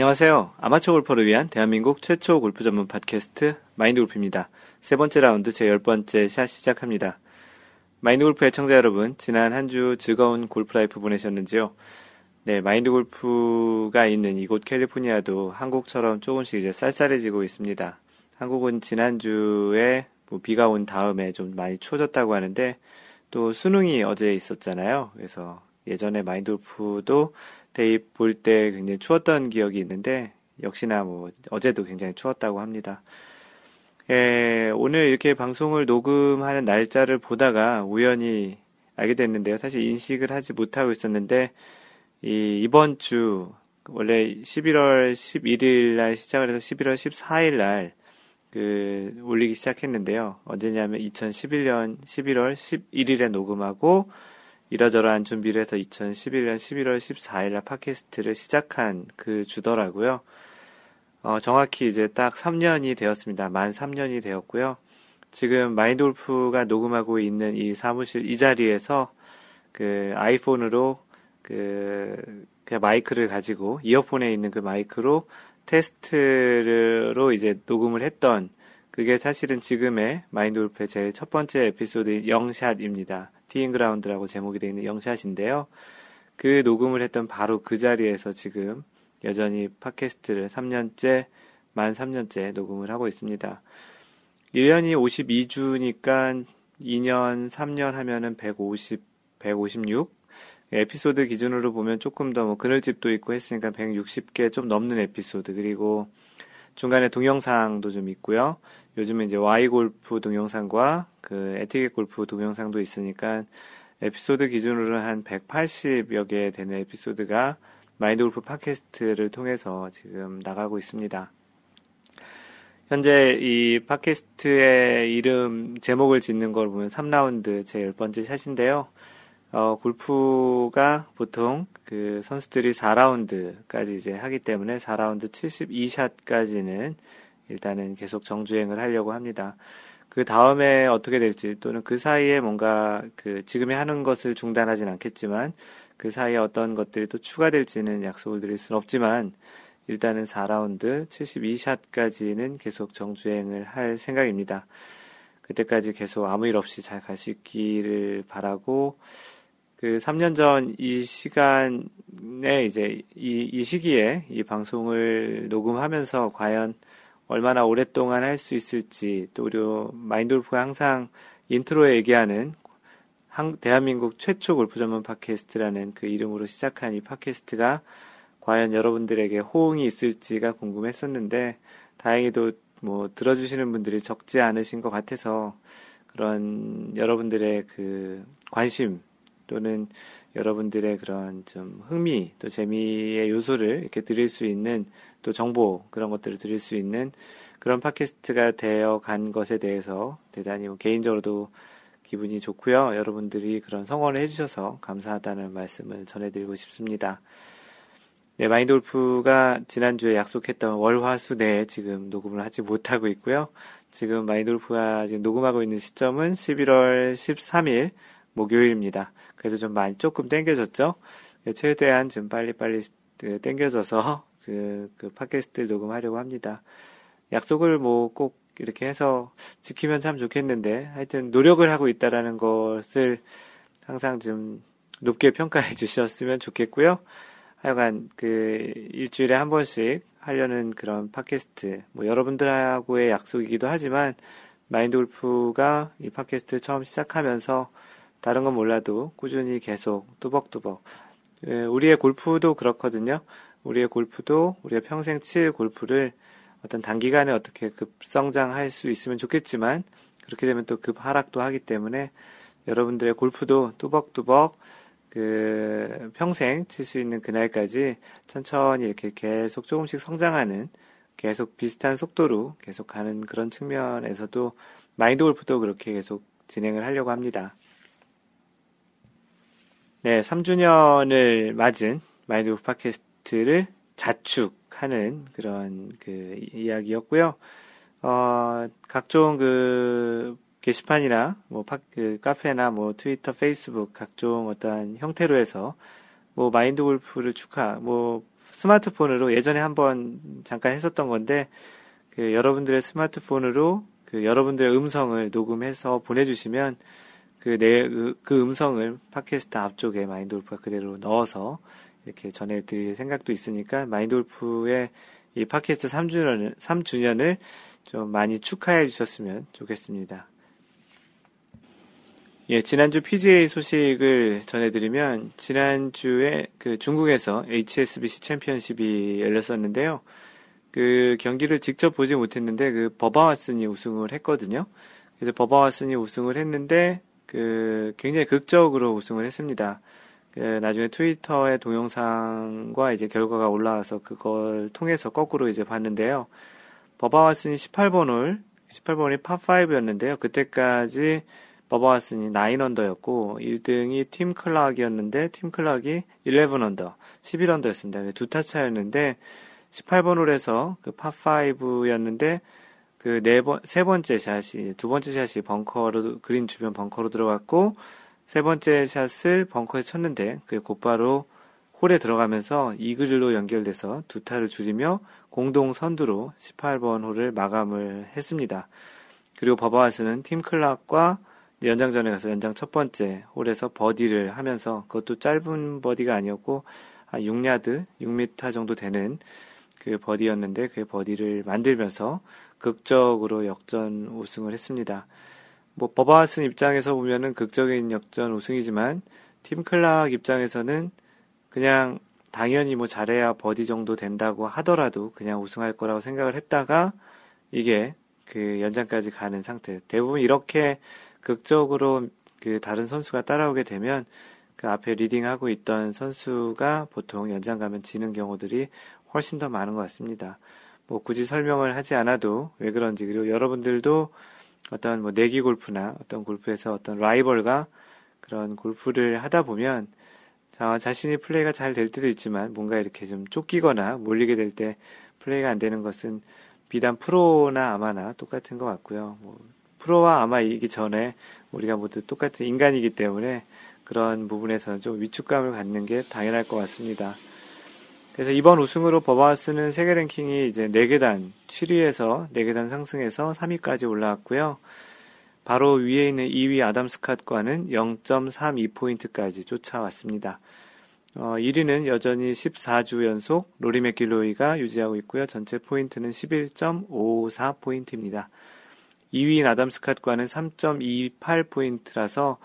안녕하세요. 아마추어 골퍼를 위한 대한민국 최초 골프 전문 팟캐스트 마인드 골프입니다. 세 번째 라운드 제 열 번째 샷 시작합니다. 마인드 골프 애청자 여러분, 지난 한 주 즐거운 골프 life 보내셨는지요? 네, 마인드 골프가 있는 이곳 캘리포니아도 한국처럼 조금씩 이제 쌀쌀해지고 있습니다. 한국은 지난주에 뭐 비가 온 다음에 좀 많이 추워졌다고 하는데 또 수능이 어제 있었잖아요. 그래서 예전에 마인드 골프도 대입 볼 때 굉장히 추웠던 기억이 있는데 역시나 뭐 어제도 굉장히 추웠다고 합니다. 예, 오늘 이렇게 방송을 녹음하는 날짜를 보다가 우연히 알게 됐는데요. 사실 인식을 하지 못하고 있었는데 이 이번 주 원래 11월 11일 날 시작을 해서 11월 14일 날 그 올리기 시작했는데요. 언제냐면 2011년 11월 11일에 녹음하고 이러저러한 준비를 해서 2011년 11월 14일 날 팟캐스트를 시작한 그 주더라고요. 어, 정확히 이제 딱 3년이 되었습니다. 만 3년이 되었고요. 지금 마인드 골프가 녹음하고 있는 이 사무실 이 자리에서 그 아이폰으로 그 그냥 마이크를 가지고 이어폰에 있는 그 마이크로 테스트로 이제 녹음을 했던 그게 사실은 지금의 마인드 골프의 제일 첫 번째 에피소드 영샷입니다. 티잉그라운드라고 제목이 되어 있는 영샷인데요. 그 녹음을 했던 바로 그 자리에서 지금 여전히 팟캐스트를 3년째, 만 3년째 녹음을 하고 있습니다. 1년이 52주니까 2년, 3년 하면은 150, 156? 에피소드 기준으로 보면 조금 더 뭐 그늘집도 있고 했으니까 160개 좀 넘는 에피소드 그리고 중간에 동영상도 좀 있고요. 요즘은 이제 Y 골프 동영상과 그 에티켓 골프 동영상도 있으니까 에피소드 기준으로는 한 180여 개 되는 에피소드가 마인드 골프 팟캐스트를 통해서 지금 나가고 있습니다. 현재 이 팟캐스트의 이름 제목을 짓는 걸 보면 3라운드 제 열번째 샷인데요. 어, 골프가 보통 그 선수들이 4라운드까지 이제 하기 때문에 4라운드 72샷까지는 일단은 계속 정주행을 하려고 합니다. 그 다음에 어떻게 될지 또는 그 사이에 뭔가 그 지금에 하는 것을 중단하진 않겠지만 그 사이에 어떤 것들이 또 추가될지는 약속을 드릴 수는 없지만 일단은 4라운드 72샷까지는 계속 정주행을 할 생각입니다. 그때까지 계속 아무 일 없이 잘 있기를 바라고 그 3년 전 이 시간에 이제 이, 이 시기에 이 방송을 녹음하면서 과연 얼마나 오랫동안 할 수 있을지 또 우리 마인드골프가 항상 인트로에 얘기하는 한, 대한민국 최초 골프 전문 팟캐스트라는 그 이름으로 시작한 이 팟캐스트가 과연 여러분들에게 호응이 있을지가 궁금했었는데 다행히도 뭐 들어주시는 분들이 적지 않으신 것 같아서 그런 여러분들의 그 관심 또는 여러분들의 그런 좀 흥미 또 재미의 요소를 이렇게 드릴 수 있는 또 정보 그런 것들을 드릴 수 있는 그런 팟캐스트가 되어 간 것에 대해서 대단히 뭐 개인적으로도 기분이 좋고요. 여러분들이 그런 성원을 해주셔서 감사하다는 말씀을 전해드리고 싶습니다. 네, 마인돌프가 지난주에 약속했던 월화수 내에 지금 녹음을 하지 못하고 있고요. 지금 마인돌프가 지금 녹음하고 있는 시점은 11월 13일 목요일입니다. 그래도 좀 많이 조금 땡겨졌죠. 네, 최대한 좀 빨리빨리 그 땡겨져서 그, 그 팟캐스트를 녹음하려고 합니다. 약속을 뭐 꼭 이렇게 해서 지키면 참 좋겠는데 하여튼 노력을 하고 있다라는 것을 항상 좀 높게 평가해 주셨으면 좋겠고요. 하여간 그 일주일에 한 번씩 하려는 그런 팟캐스트 뭐 여러분들하고의 약속이기도 하지만 마인드 골프가 이 팟캐스트 처음 시작하면서 다른 건 몰라도 꾸준히 계속 뚜벅뚜벅. 예, 우리의 골프도 그렇거든요. 우리의 골프도 우리가 평생 칠 골프를 어떤 단기간에 어떻게 급성장할 수 있으면 좋겠지만 그렇게 되면 또 급 하락도 하기 때문에 여러분들의 골프도 뚜벅뚜벅 그 평생 칠 수 있는 그날까지 천천히 이렇게 계속 조금씩 성장하는 계속 비슷한 속도로 계속 가는 그런 측면에서도 마인드 골프도 그렇게 계속 진행을 하려고 합니다. 네, 3주년을 맞은 마인드 골프 팟캐스트를 자축하는 그런 그 이야기였고요. 어, 각종 그 게시판이나 뭐 파, 그 카페나 뭐 트위터, 페이스북 각종 어떠한 형태로 해서 뭐 마인드 골프를 축하, 뭐 스마트폰으로 예전에 한번 잠깐 했었던 건데 그 여러분들의 스마트폰으로 그 여러분들의 음성을 녹음해서 보내주시면 그, 내, 그, 그 음성을 팟캐스트 앞쪽에 마인돌프가 그대로 넣어서 이렇게 전해드릴 생각도 있으니까 마인돌프의 이 팟캐스트 3주년을, 3주년을 좀 많이 축하해 주셨으면 좋겠습니다. 예, 지난주 PGA 소식을 전해드리면, 지난주에 그 중국에서 HSBC 챔피언십이 열렸었는데요. 그 경기를 직접 보지 못했는데, 그 버바와슨이 우승을 했거든요. 그래서 버바와슨이 우승을 했는데, 그 굉장히 극적으로 우승을 했습니다. 그 나중에 트위터에 동영상과 이제 결과가 올라와서 그걸 통해서 거꾸로 이제 봤는데요. 버바와슨이 18번 홀, 18번이 파5였는데요. 그때까지 버바와슨이 9언더였고 1등이 팀 클락이었는데 팀 클락이 11언더, 11언더였습니다. 두 타 차였는데 18번 홀에서 그 파5였는데 그 네 번, 세 번째 샷이, 두 번째 샷이 벙커로, 그린 주변 벙커로 들어갔고, 세 번째 샷을 벙커에 쳤는데, 그게 곧바로 홀에 들어가면서 이글로 연결돼서 두 타를 줄이며 공동 선두로 18번 홀을 마감을 했습니다. 그리고 버바 왓슨은 팀 클락과 연장전에 가서 연장 첫 번째 홀에서 버디를 하면서 그것도 짧은 버디가 아니었고 한 6야드, 6m 정도 되는 그 버디였는데 그 버디를 만들면서 극적으로 역전 우승을 했습니다. 뭐 버바슨 입장에서 보면은 극적인 역전 우승이지만 팀 클락 입장에서는 그냥 당연히 뭐 잘해야 버디 정도 된다고 하더라도 그냥 우승할 거라고 생각을 했다가 이게 그 연장까지 가는 상태. 대부분 이렇게 극적으로 그 다른 선수가 따라오게 되면 그 앞에 leading하고 있던 선수가 보통 연장 가면 지는 경우들이 훨씬 더 많은 것 같습니다. 뭐 굳이 설명을 하지 않아도 왜 그런지 그리고 여러분들도 어떤 뭐 내기 골프나 어떤 골프에서 어떤 라이벌과 그런 골프를 하다 보면 자, 자신이 플레이가 잘 될 때도 있지만 뭔가 이렇게 좀 쫓기거나 몰리게 될 때 플레이가 안 되는 것은 비단 프로나 아마나 똑같은 것 같고요. 뭐 프로와 아마이기 전에 우리가 모두 똑같은 인간이기 때문에 그런 부분에서는 좀 위축감을 갖는 게 당연할 것 같습니다. 그래서 이번 우승으로 버바스는 세계 랭킹이 이제 4계단, 7위에서 4계단 상승해서 3위까지 올라왔고요. 바로 위에 있는 2위 아담 스캇과는 0.32포인트까지 쫓아왔습니다. 어, 1위는 여전히 14주 연속 로리 맥길로이가 유지하고 있고요. 전체 포인트는 11.54포인트입니다. 2위인 아담 스캇과는 3.28포인트라서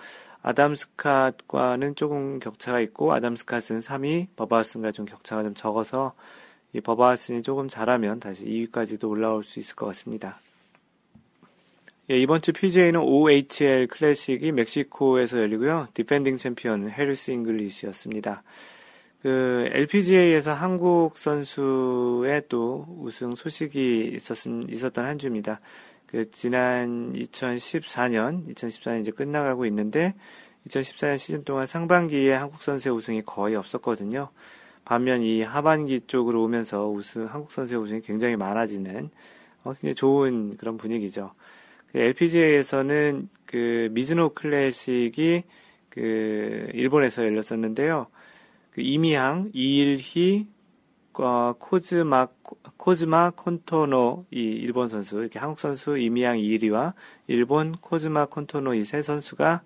아담 스캇과는 조금 격차가 있고 아담 스캇은 3위, 버바 왓슨과 좀 격차가 좀 적어서 이 버바 왓슨이 조금 잘하면 다시 2위까지도 올라올 수 있을 것 같습니다. 예, 이번 주 PGA는 OHL 클래식이 멕시코에서 열리고요. 디펜딩 챔피언 해리스 잉글리시였습니다. 그 LPGA에서 한국 선수의 또 우승 소식이 있었, 있었던 한 주입니다. 그 지난 2014년, 2014년 이제 끝나가고 있는데 2014년 시즌 동안 상반기에 한국 선수의 우승이 거의 없었거든요. 반면 이 하반기 쪽으로 오면서 우승 한국 선수의 우승이 굉장히 많아지는 어, 굉장히 좋은 그런 분위기죠. 그 LPGA에서는 그 미즈노 클래식이 그 일본에서 열렸었는데요. 그 이미항, 이일희, 어, 코즈마 코즈마 콘토노 이 일본 선수 이렇게 한국 선수 이미양 이리와 일본 코즈마 콘토노 이 세 선수가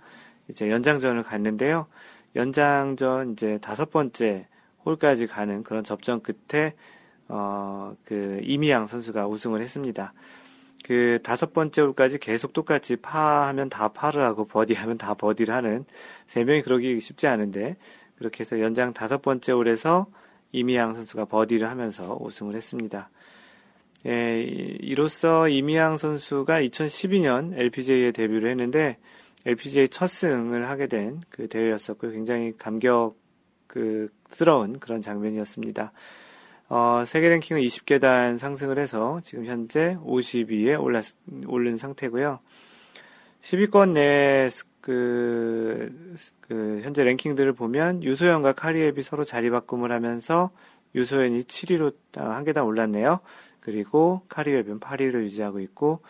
이제 연장전을 갔는데요. 연장전 이제 다섯 번째 홀까지 가는 그런 접전 끝에 어 그 이미양 선수가 우승을 했습니다. 그 다섯 번째 홀까지 계속 똑같이 파하면 다 파를 하고 버디하면 다 버디를 하는 세 명이 그러기 쉽지 않은데 그렇게 해서 연장 다섯 번째 홀에서 이미양 선수가 버디를 하면서 우승을 했습니다. 예, 이로써 이미양 선수가 2012년 LPGA에 데뷔를 했는데 LPGA 첫 승을 하게 된 그 대회였었고 굉장히 감격 그스러운 그런 장면이었습니다. 어, 세계 랭킹은 20계단 상승을 해서 지금 현재 50위에 올라 오른 상태고요. 10위권 내 그, 그, 현재 랭킹들을 보면 유소연과 카리 웹이 서로 자리 바꿈을 하면서 유소연이 7위로 한 계단 올랐네요. 그리고 카리웹은 8위를 유지하고 있고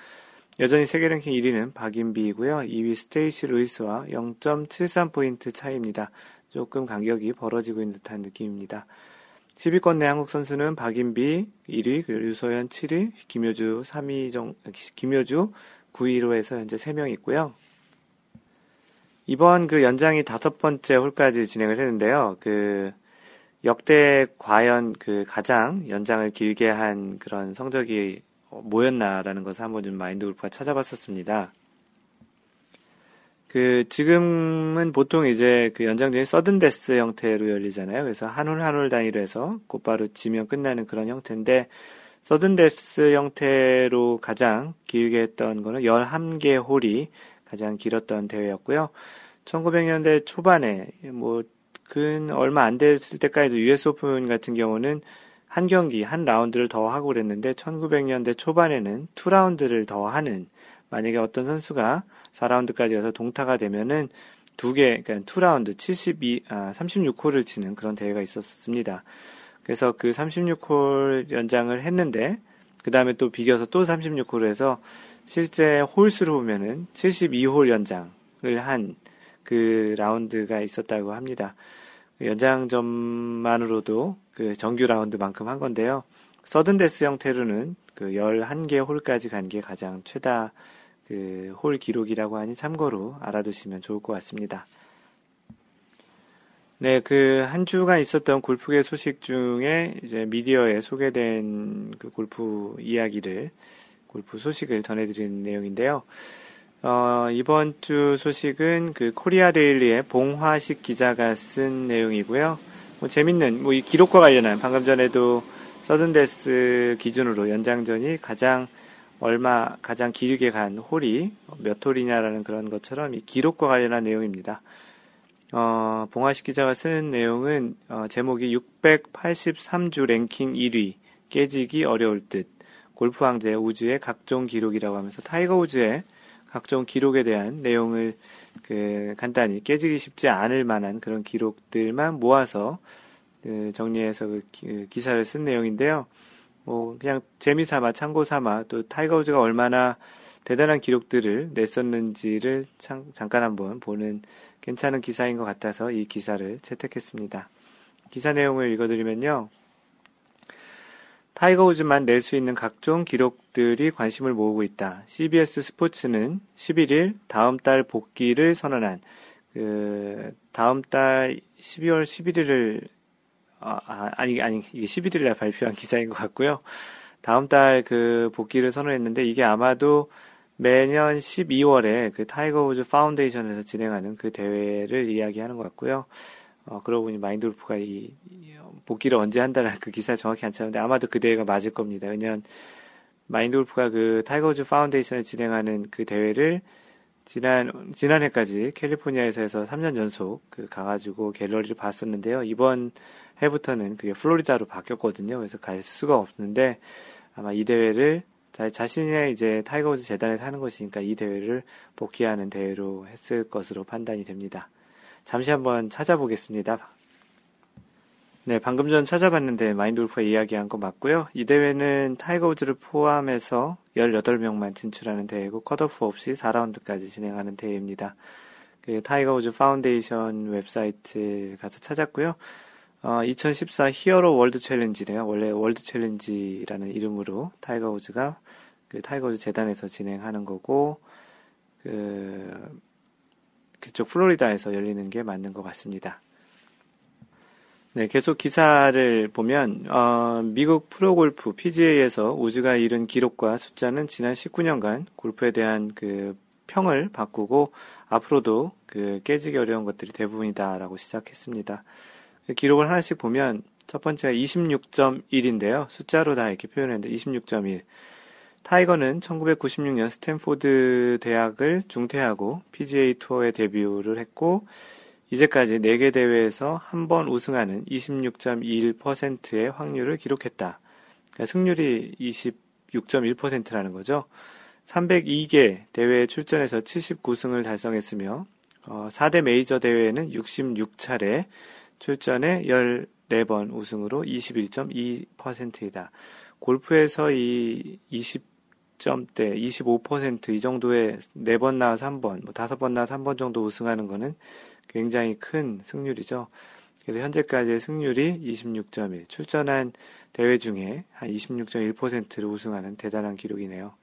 여전히 세계 랭킹 1위는 박인비이고요. 2위 스테이시 루이스와 0.73포인트 차이입니다. 조금 간격이 벌어지고 있는 듯한 느낌입니다. 10위권 내 한국 선수는 박인비 1위, 그리고 유소연 7위, 김효주 3위 정, 김효주 9위로 해서 현재 3명 있고요. 이번 그 연장이 다섯 번째 홀까지 진행을 했는데요. 그 역대 과연 그 가장 연장을 길게 한 그런 성적이 뭐였나라는 것을 한번 좀 마인드 골프가 찾아봤었습니다. 그 지금은 보통 이제 그 연장전이 서든 데스 형태로 열리잖아요. 그래서 한 홀 한 홀 단위로 해서 곧바로 지면 끝나는 그런 형태인데 서든 데스 형태로 가장 길게 했던 거는 11개 홀이 가장 길었던 대회였고요. 1900년대 초반에 뭐 근 얼마 안 됐을 때까지도 US 오픈 같은 경우는 한 경기, 한 라운드를 더 하고 그랬는데 1900년대 초반에는 two round를 더 하는 만약에 어떤 선수가 4라운드까지 가서 동타가 되면은 두 개, 그러니까 two round 72, 아, 36홀을 치는 그런 대회가 있었습니다. 그래서 그 36홀 연장을 했는데, 그 다음에 또 비겨서 또 36홀을 해서 실제 홀수로 보면은 72홀 연장을 한 그 라운드가 있었다고 합니다. 연장전만으로도 그 정규 라운드만큼 한 건데요. 서든데스 형태로는 그 11개 홀까지 간 게 가장 최다 그 홀 기록이라고 하니 참고로 알아두시면 좋을 것 같습니다. 네, 그 한 주간 있었던 골프계 소식 중에 이제 미디어에 소개된 그 골프 이야기를 골프 소식을 전해드리는 내용인데요. 어, 이번 주 소식은 그 코리아 데일리의 봉화식 기자가 쓴 내용이고요. 뭐 재밌는 뭐 이 기록과 관련한 방금 전에도 서든데스 기준으로 연장전이 가장 얼마 가장 길게 간 홀이 몇 홀이냐라는 그런 것처럼 이 기록과 관련한 내용입니다. 어, 봉화식 기자가 쓴 내용은 어, 제목이 683주 랭킹 1위 깨지기 어려울 듯 골프 황제 우즈의 각종 기록이라고 하면서 타이거 우즈의 각종 기록에 대한 내용을 그 간단히 깨지기 쉽지 않을 만한 그런 기록들만 모아서 그 정리해서 그 기, 그 사를 쓴 내용인데요. 뭐 그냥 재미 삼아 참고 삼아 또 타이거 우즈가 얼마나 대단한 기록들을 냈었는지를 참, 잠깐 한번 보는 괜찮은 기사인 것 같아서 이 기사를 채택했습니다. 기사 내용을 읽어드리면요. 타이거 우즈만 낼 수 있는 각종 기록들이 관심을 모으고 있다. CBS 스포츠는 11일 다음 달 복귀를 선언한 그 다음 달 12월 11일을 아, 아, 아니 아니 이게 11일 날 발표한 기사인 것 같고요. 다음 달 그 복귀를 선언했는데 이게 아마도 매년 12월에 그 타이거 우즈 파운데이션에서 진행하는 그 대회를 이야기하는 것 같고요. 어, 그러고 보니 마인드골프가 이, 복귀를 언제 한다는 그 기사 정확히 안 찾는데 아마도 그 대회가 맞을 겁니다. 왜냐면 마인드 골프가 그 타이거 우즈 파운데이션에 진행하는 그 대회를 지난 지난해까지 캘리포니아에서 해서 3년 연속 그 가가지고 갤러리를 봤었는데요. 이번 해부터는 그게 플로리다로 바뀌었거든요. 그래서 갈 수가 없는데 아마 이 대회를 자신의 이제 타이거즈 재단에서 하는 것이니까 이 대회를 복귀하는 대회로 했을 것으로 판단이 됩니다. 잠시 한번 찾아보겠습니다. 네, 방금 전 찾아봤는데 마인드 골프가 이야기한 거 맞고요. 이 대회는 타이거 우즈를 포함해서 18명만 진출하는 대회고 컷오프 없이 4라운드까지 진행하는 대회입니다. 그 타이거 우즈 파운데이션 웹사이트 가서 찾았고요. 어, 2014 히어로 월드 챌린지네요. 원래 월드 챌린지라는 이름으로 타이거 우즈가 그 타이거 우즈 재단에서 진행하는 거고 그 그쪽 플로리다에서 열리는 게 맞는 것 같습니다. 네, 계속 기사를 보면 어, 미국 프로골프 PGA에서 우즈가 이룬 기록과 숫자는 지난 19년간 골프에 대한 그 평을 바꾸고 앞으로도 그 깨지기 어려운 것들이 대부분이다라고 시작했습니다. 그 기록을 하나씩 보면 첫 번째가 26.1인데요. 숫자로 다 이렇게 표현했는데 26.1. 타이거는 1996년 스탠포드 대학을 중퇴하고 PGA 투어에 데뷔를 했고 이제까지 4개 대회에서 한 번 우승하는 26.21%의 확률을 기록했다. 그러니까 승률이 26.1%라는 거죠. 302개 대회에 출전해서 79승을 달성했으며 어, 4대 메이저 대회에는 66차례 출전해 14번 우승으로 21.2%이다. 골프에서 이 20점대, 25%이 정도의 4번 나와서 1번, 뭐 5번 나와서 1번 정도 우승하는 거는 굉장히 큰 승률이죠. 그래서 현재까지의 승률이 26.1, 출전한 대회 중에 한 26.1%를 우승하는 대단한 기록이네요.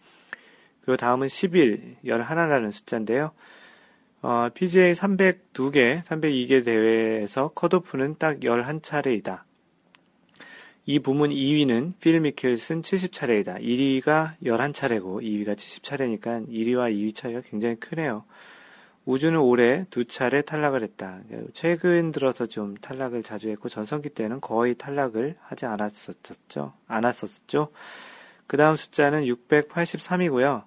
그리고 다음은 11, 11라는 숫자인데요. 어, PGA 302개, 302개 대회에서 컷오프는 딱 11차례이다. 이 부문 2위는 필 미켈슨 70차례이다. 1위가 11차례고 2위가 70차례니까 1위와 2위 차이가 굉장히 크네요. 우주는 올해 두 차례 탈락을 했다. 최근 들어서 좀 탈락을 자주 했고 전성기 때는 거의 탈락을 하지 않았었죠. 않았었죠. 그 다음 숫자는 683이고요.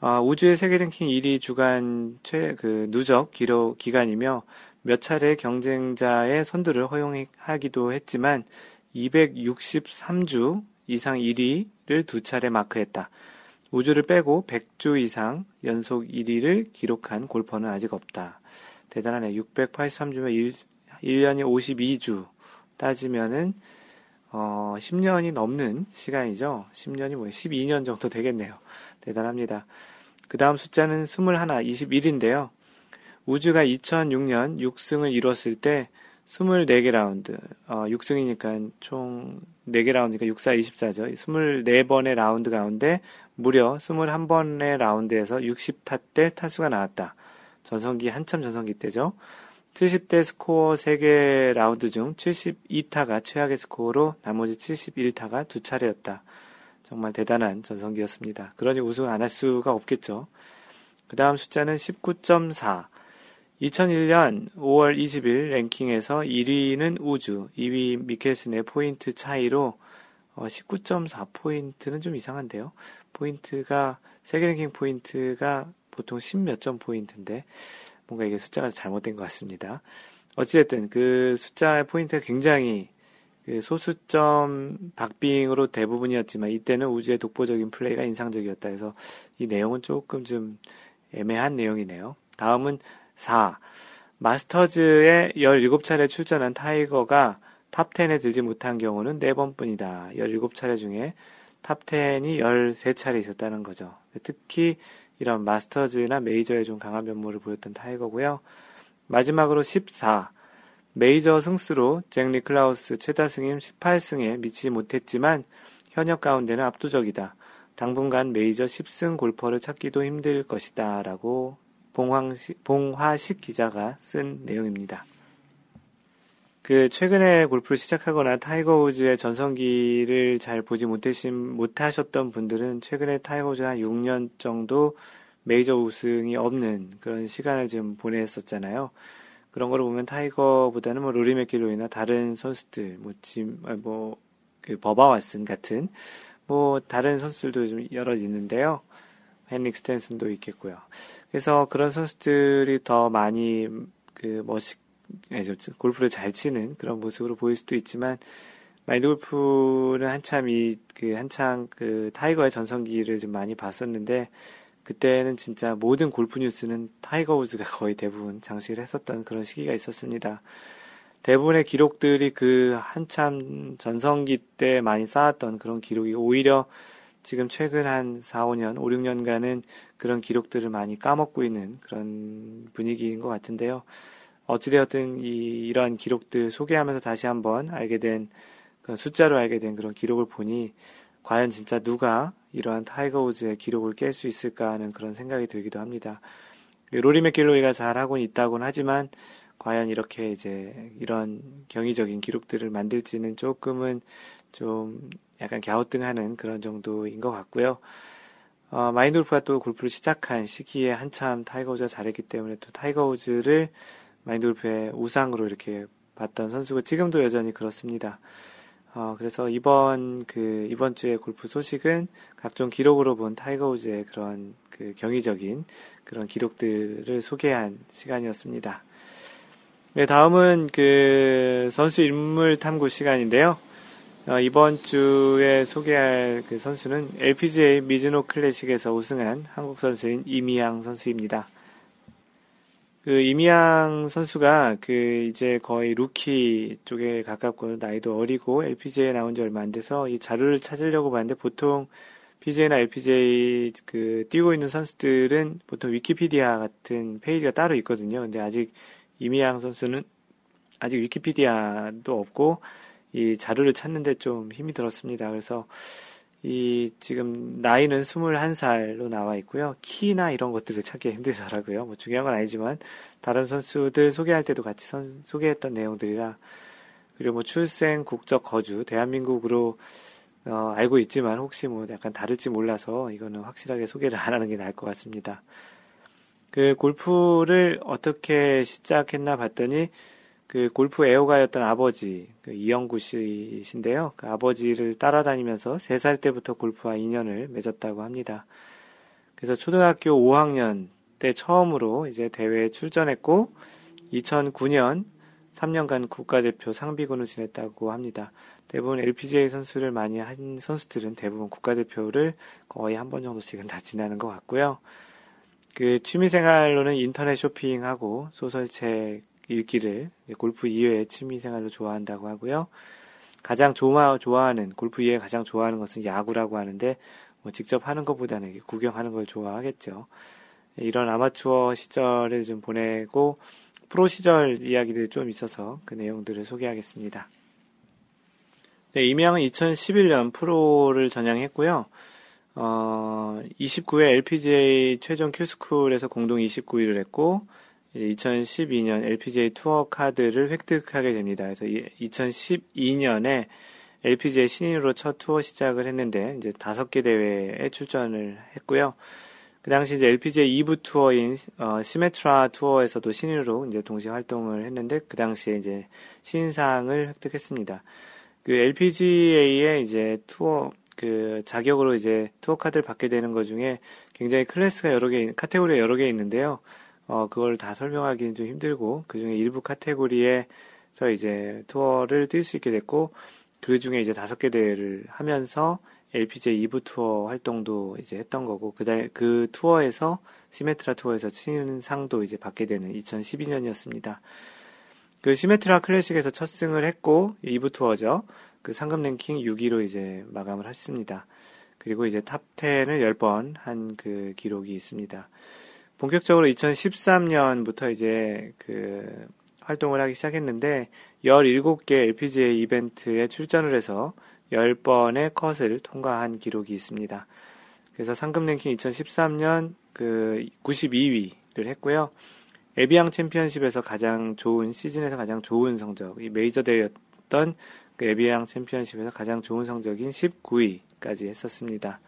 어, 우주의 세계 랭킹 1위 주간 최, 그, 누적 기록 기간이며 몇 차례 경쟁자의 선두를 허용하기도 했지만 263주 이상 1위를 두 차례 마크했다. 우주를 빼고 100주 이상 연속 1위를 기록한 골퍼는 아직 없다. 대단하네. 683주면 1, 1년이 52주 따지면은 어, 10년이 넘는 시간이죠. 10년이 뭐 12년 정도 되겠네요. 대단합니다. 그 다음 숫자는 21, 21인데요. 우주가 2006년 6승을 이뤘을 때 24개 라운드, 어, 6승이니까 총 4개 라운드니까 6, 4, 24죠. 24번의 라운드 가운데 무려 21번의 라운드에서 60타 때 타수가 나왔다. 전성기, 한참 전성기 때죠. 70대 스코어 3개 라운드 중 72타가 최악의 스코어로 나머지 71타가 두 차례였다. 정말 대단한 전성기였습니다. 그러니 우승 안 할 수가 없겠죠. 그 다음 숫자는 19.4. 2001년 5월 20일 랭킹에서 1위는 우즈, 2위 미켈슨의 포인트 차이로 19.4포인트는 어, 좀 이상한데요. 포인트가, 세계 랭킹 포인트가 보통 10몇 점 포인트인데, 뭔가 이게 숫자가 잘못된 것 같습니다. 어찌됐든 그 숫자의 포인트가 굉장히 그 소수점 박빙으로 대부분이었지만 이때는 우즈의 독보적인 플레이가 인상적이었다 해서 이 내용은 조금 좀 애매한 내용이네요. 다음은 4. 마스터즈에 17차례 출전한 타이거가 탑10에 들지 못한 경우는 4번뿐이다. 17차례 중에 탑10이 13차례 있었다는 거죠. 특히 이런 마스터즈나 메이저에 좀 강한 면모를 보였던 타이거고요. 마지막으로 14. 메이저 승수로 잭 니클라우스 최다승인 18승에 미치지 못했지만 현역 가운데는 압도적이다. 당분간 메이저 10승 골퍼를 찾기도 힘들 것이다. 라고 봉황시, 봉화식 기자가 쓴 내용입니다. 그 최근에 골프를 시작하거나 타이거 우즈의 전성기를 잘 보지 못하신 못하셨던 분들은 최근에 타이거 우즈 한 6년 정도 메이저 우승이 없는 그런 시간을 지금 보냈었잖아요. 그런 거를 보면 타이거보다는 뭐 로리 맥길로이나 다른 선수들, 뭐 짐, 아, 뭐, 그 버바 왓슨 같은, 뭐 다른 선수들도 좀 여러 있는데요. 헨릭 스탠슨도 있겠고요. 그래서 그런 선수들이 더 많이 그 멋있, 골프를 잘 치는 그런 모습으로 보일 수도 있지만, 마인드 골프는 한참 이, 그, 한창 그 타이거의 전성기를 좀 많이 봤었는데, 그때는 진짜 모든 골프 뉴스는 타이거 우즈가 거의 대부분 장식을 했었던 그런 시기가 있었습니다. 대부분의 기록들이 그 한참 전성기 때 많이 쌓았던 그런 기록이 오히려 지금 최근 한 4, 5년, 5, 6년간은 그런 기록들을 많이 까먹고 있는 그런 분위기인 것 같은데요. 어찌되었든 이, 이러한 기록들 소개하면서 다시 한번 알게 된, 숫자로 알게 된 그런 기록을 보니 과연 진짜 누가 이러한 타이거 우즈의 기록을 깰 수 있을까 하는 그런 생각이 들기도 합니다. 로리 맥길로이가 잘하고 있다곤 하지만 과연 이렇게 이제 이런 경이적인 기록들을 만들지는 조금은 좀 약간 갸우뚱하는 그런 정도인 것 같고요. 어, 마인드 골프가 또 골프를 시작한 시기에 한참 타이거 우즈가 잘했기 때문에 또 타이거 우즈를 마인드 골프의 우상으로 이렇게 봤던 선수고 지금도 여전히 그렇습니다. 어, 그래서 이번 그 이번 주에 골프 소식은 각종 기록으로 본 타이거 우즈의 그런 그 경이적인 그런 기록들을 소개한 시간이었습니다. 네, 다음은 그 선수 인물 탐구 시간인데요. 어, 이번 주에 소개할 그 선수는 LPGA 미즈노 클래식에서 우승한 한국 선수인 이미향 선수입니다. 그 이미향 선수가 그 이제 거의 루키 쪽에 가깝고 나이도 어리고 LPGA에 나온 지 얼마 안 돼서 이 자료를 찾으려고 봤는데 보통 PGA나 LPGA 그 뛰고 있는 선수들은 보통 위키피디아 같은 페이지가 따로 있거든요. 근데 아직 이미양 선수는 아직 위키피디아도 없고 이 자료를 찾는데 좀 힘이 들었습니다. 그래서 이 지금 나이는 21살로 나와 있고요. 키나 이런 것들을 찾기 힘들더라고요. 뭐 중요한 건 아니지만 다른 선수들 소개할 때도 같이 선, 소개했던 내용들이라 그리고 뭐 출생, 국적, 거주 대한민국으로 어, 알고 있지만 혹시 뭐 약간 다를지 몰라서 이거는 확실하게 소개를 안 하는 게 나을 것 같습니다. 그 골프를 어떻게 시작했나 봤더니 그 골프 애호가였던 아버지 그 이영구 씨이신데요. 그 아버지를 따라다니면서 3살 때부터 골프와 인연을 맺었다고 합니다. 그래서 초등학교 5학년 때 처음으로 이제 대회에 출전했고 2009년 3년간 국가대표 상비군을 지냈다고 합니다. 대부분 LPGA 선수를 많이 한 선수들은 대부분 국가대표를 거의 한 번 정도씩은 다 지나는 것 같고요. 그 취미생활로는 인터넷 쇼핑하고 소설책 읽기를 골프 이외의 취미 생활로 좋아한다고 하고요. 가장 좋아, 좋아하는, 골프 이외에 가장 좋아하는 것은 야구라고 하는데, 뭐 직접 하는 것보다는 구경하는 걸 좋아하겠죠. 이런 아마추어 시절을 좀 보내고, 프로 시절 이야기들이 좀 있어서 그 내용들을 소개하겠습니다. 네, 이미향은 2011년 프로를 전향했고요. 어, 29회 LPGA 최종 Q스쿨에서 공동 29위를 했고, 2012년 LPGA 투어 카드를 획득하게 됩니다. 그래서 2012년에 LPGA 신인으로 첫 투어 시작을 했는데, 이제 다섯 개 대회에 출전을 했고요. 그 당시 이제 LPGA 2부 투어인 어, 시메트라 투어에서도 신인으로 이제 동시에 활동을 했는데 그 당시에 이제 신인상을 획득했습니다. 그 LPGA의 이제 투어 그 자격으로 이제 투어 카드를 받게 되는 것 중에 굉장히 클래스가 여러 개, 카테고리가 여러 개 있는데요. 어, 그걸 다 설명하기는 좀 힘들고, 그 중에 일부 카테고리에서 이제 투어를 뛸 수 있게 됐고, 그 중에 이제 다섯 개 대회를 하면서 LPGA 2부 투어 활동도 이제 했던 거고, 그, 달, 그 투어에서, 시메트라 투어에서 신인상도 이제 받게 되는 2012년이었습니다. 그 시메트라 클래식에서 첫 승을 했고, 2부 투어죠. 그 상금 랭킹 6위로 이제 마감을 했습니다. 그리고 이제 탑 10을 10번 한 그 기록이 있습니다. 본격적으로 2013년부터 이제 그 활동을 하기 시작했는데 17개 LPGA 이벤트에 출전을 해서 10번의 컷을 통과한 기록이 있습니다. 그래서 상금 랭킹 2013년 그 92위를 했고요. 에비앙 챔피언십에서 가장 좋은 시즌에서 가장 좋은 성적, 이 메이저 대회였던 그 에비앙 챔피언십에서 가장 좋은 성적인 19위까지 했었습니다.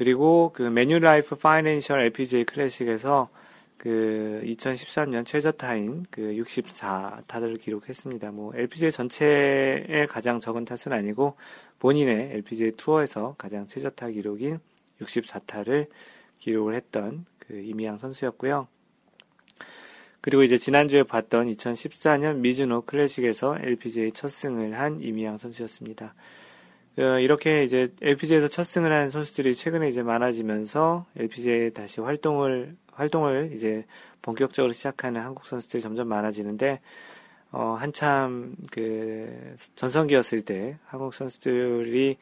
그리고 그 매뉴라이프 파이낸셜 LPGA 클래식에서 그 2013년 최저타인 그 64타를 기록했습니다. 뭐 LPGA 전체의 가장 적은 탓은 아니고 본인의 LPGA 투어에서 가장 최저타 기록인 64타를 기록을 했던 그 이미양 선수였고요. 그리고 이제 지난주에 봤던 2014년 미즈노 클래식에서 LPGA 첫 승을 한 이미양 선수였습니다. 어, 이렇게 이제 LPGA에서 첫 승을 한 선수들이 최근에 이제 많아지면서 LPGA 다시 활동을 활동을 이제 본격적으로 시작하는 한국 선수들이 점점 많아지는데 어, 한참 그 전성기였을 때 한국 선수들이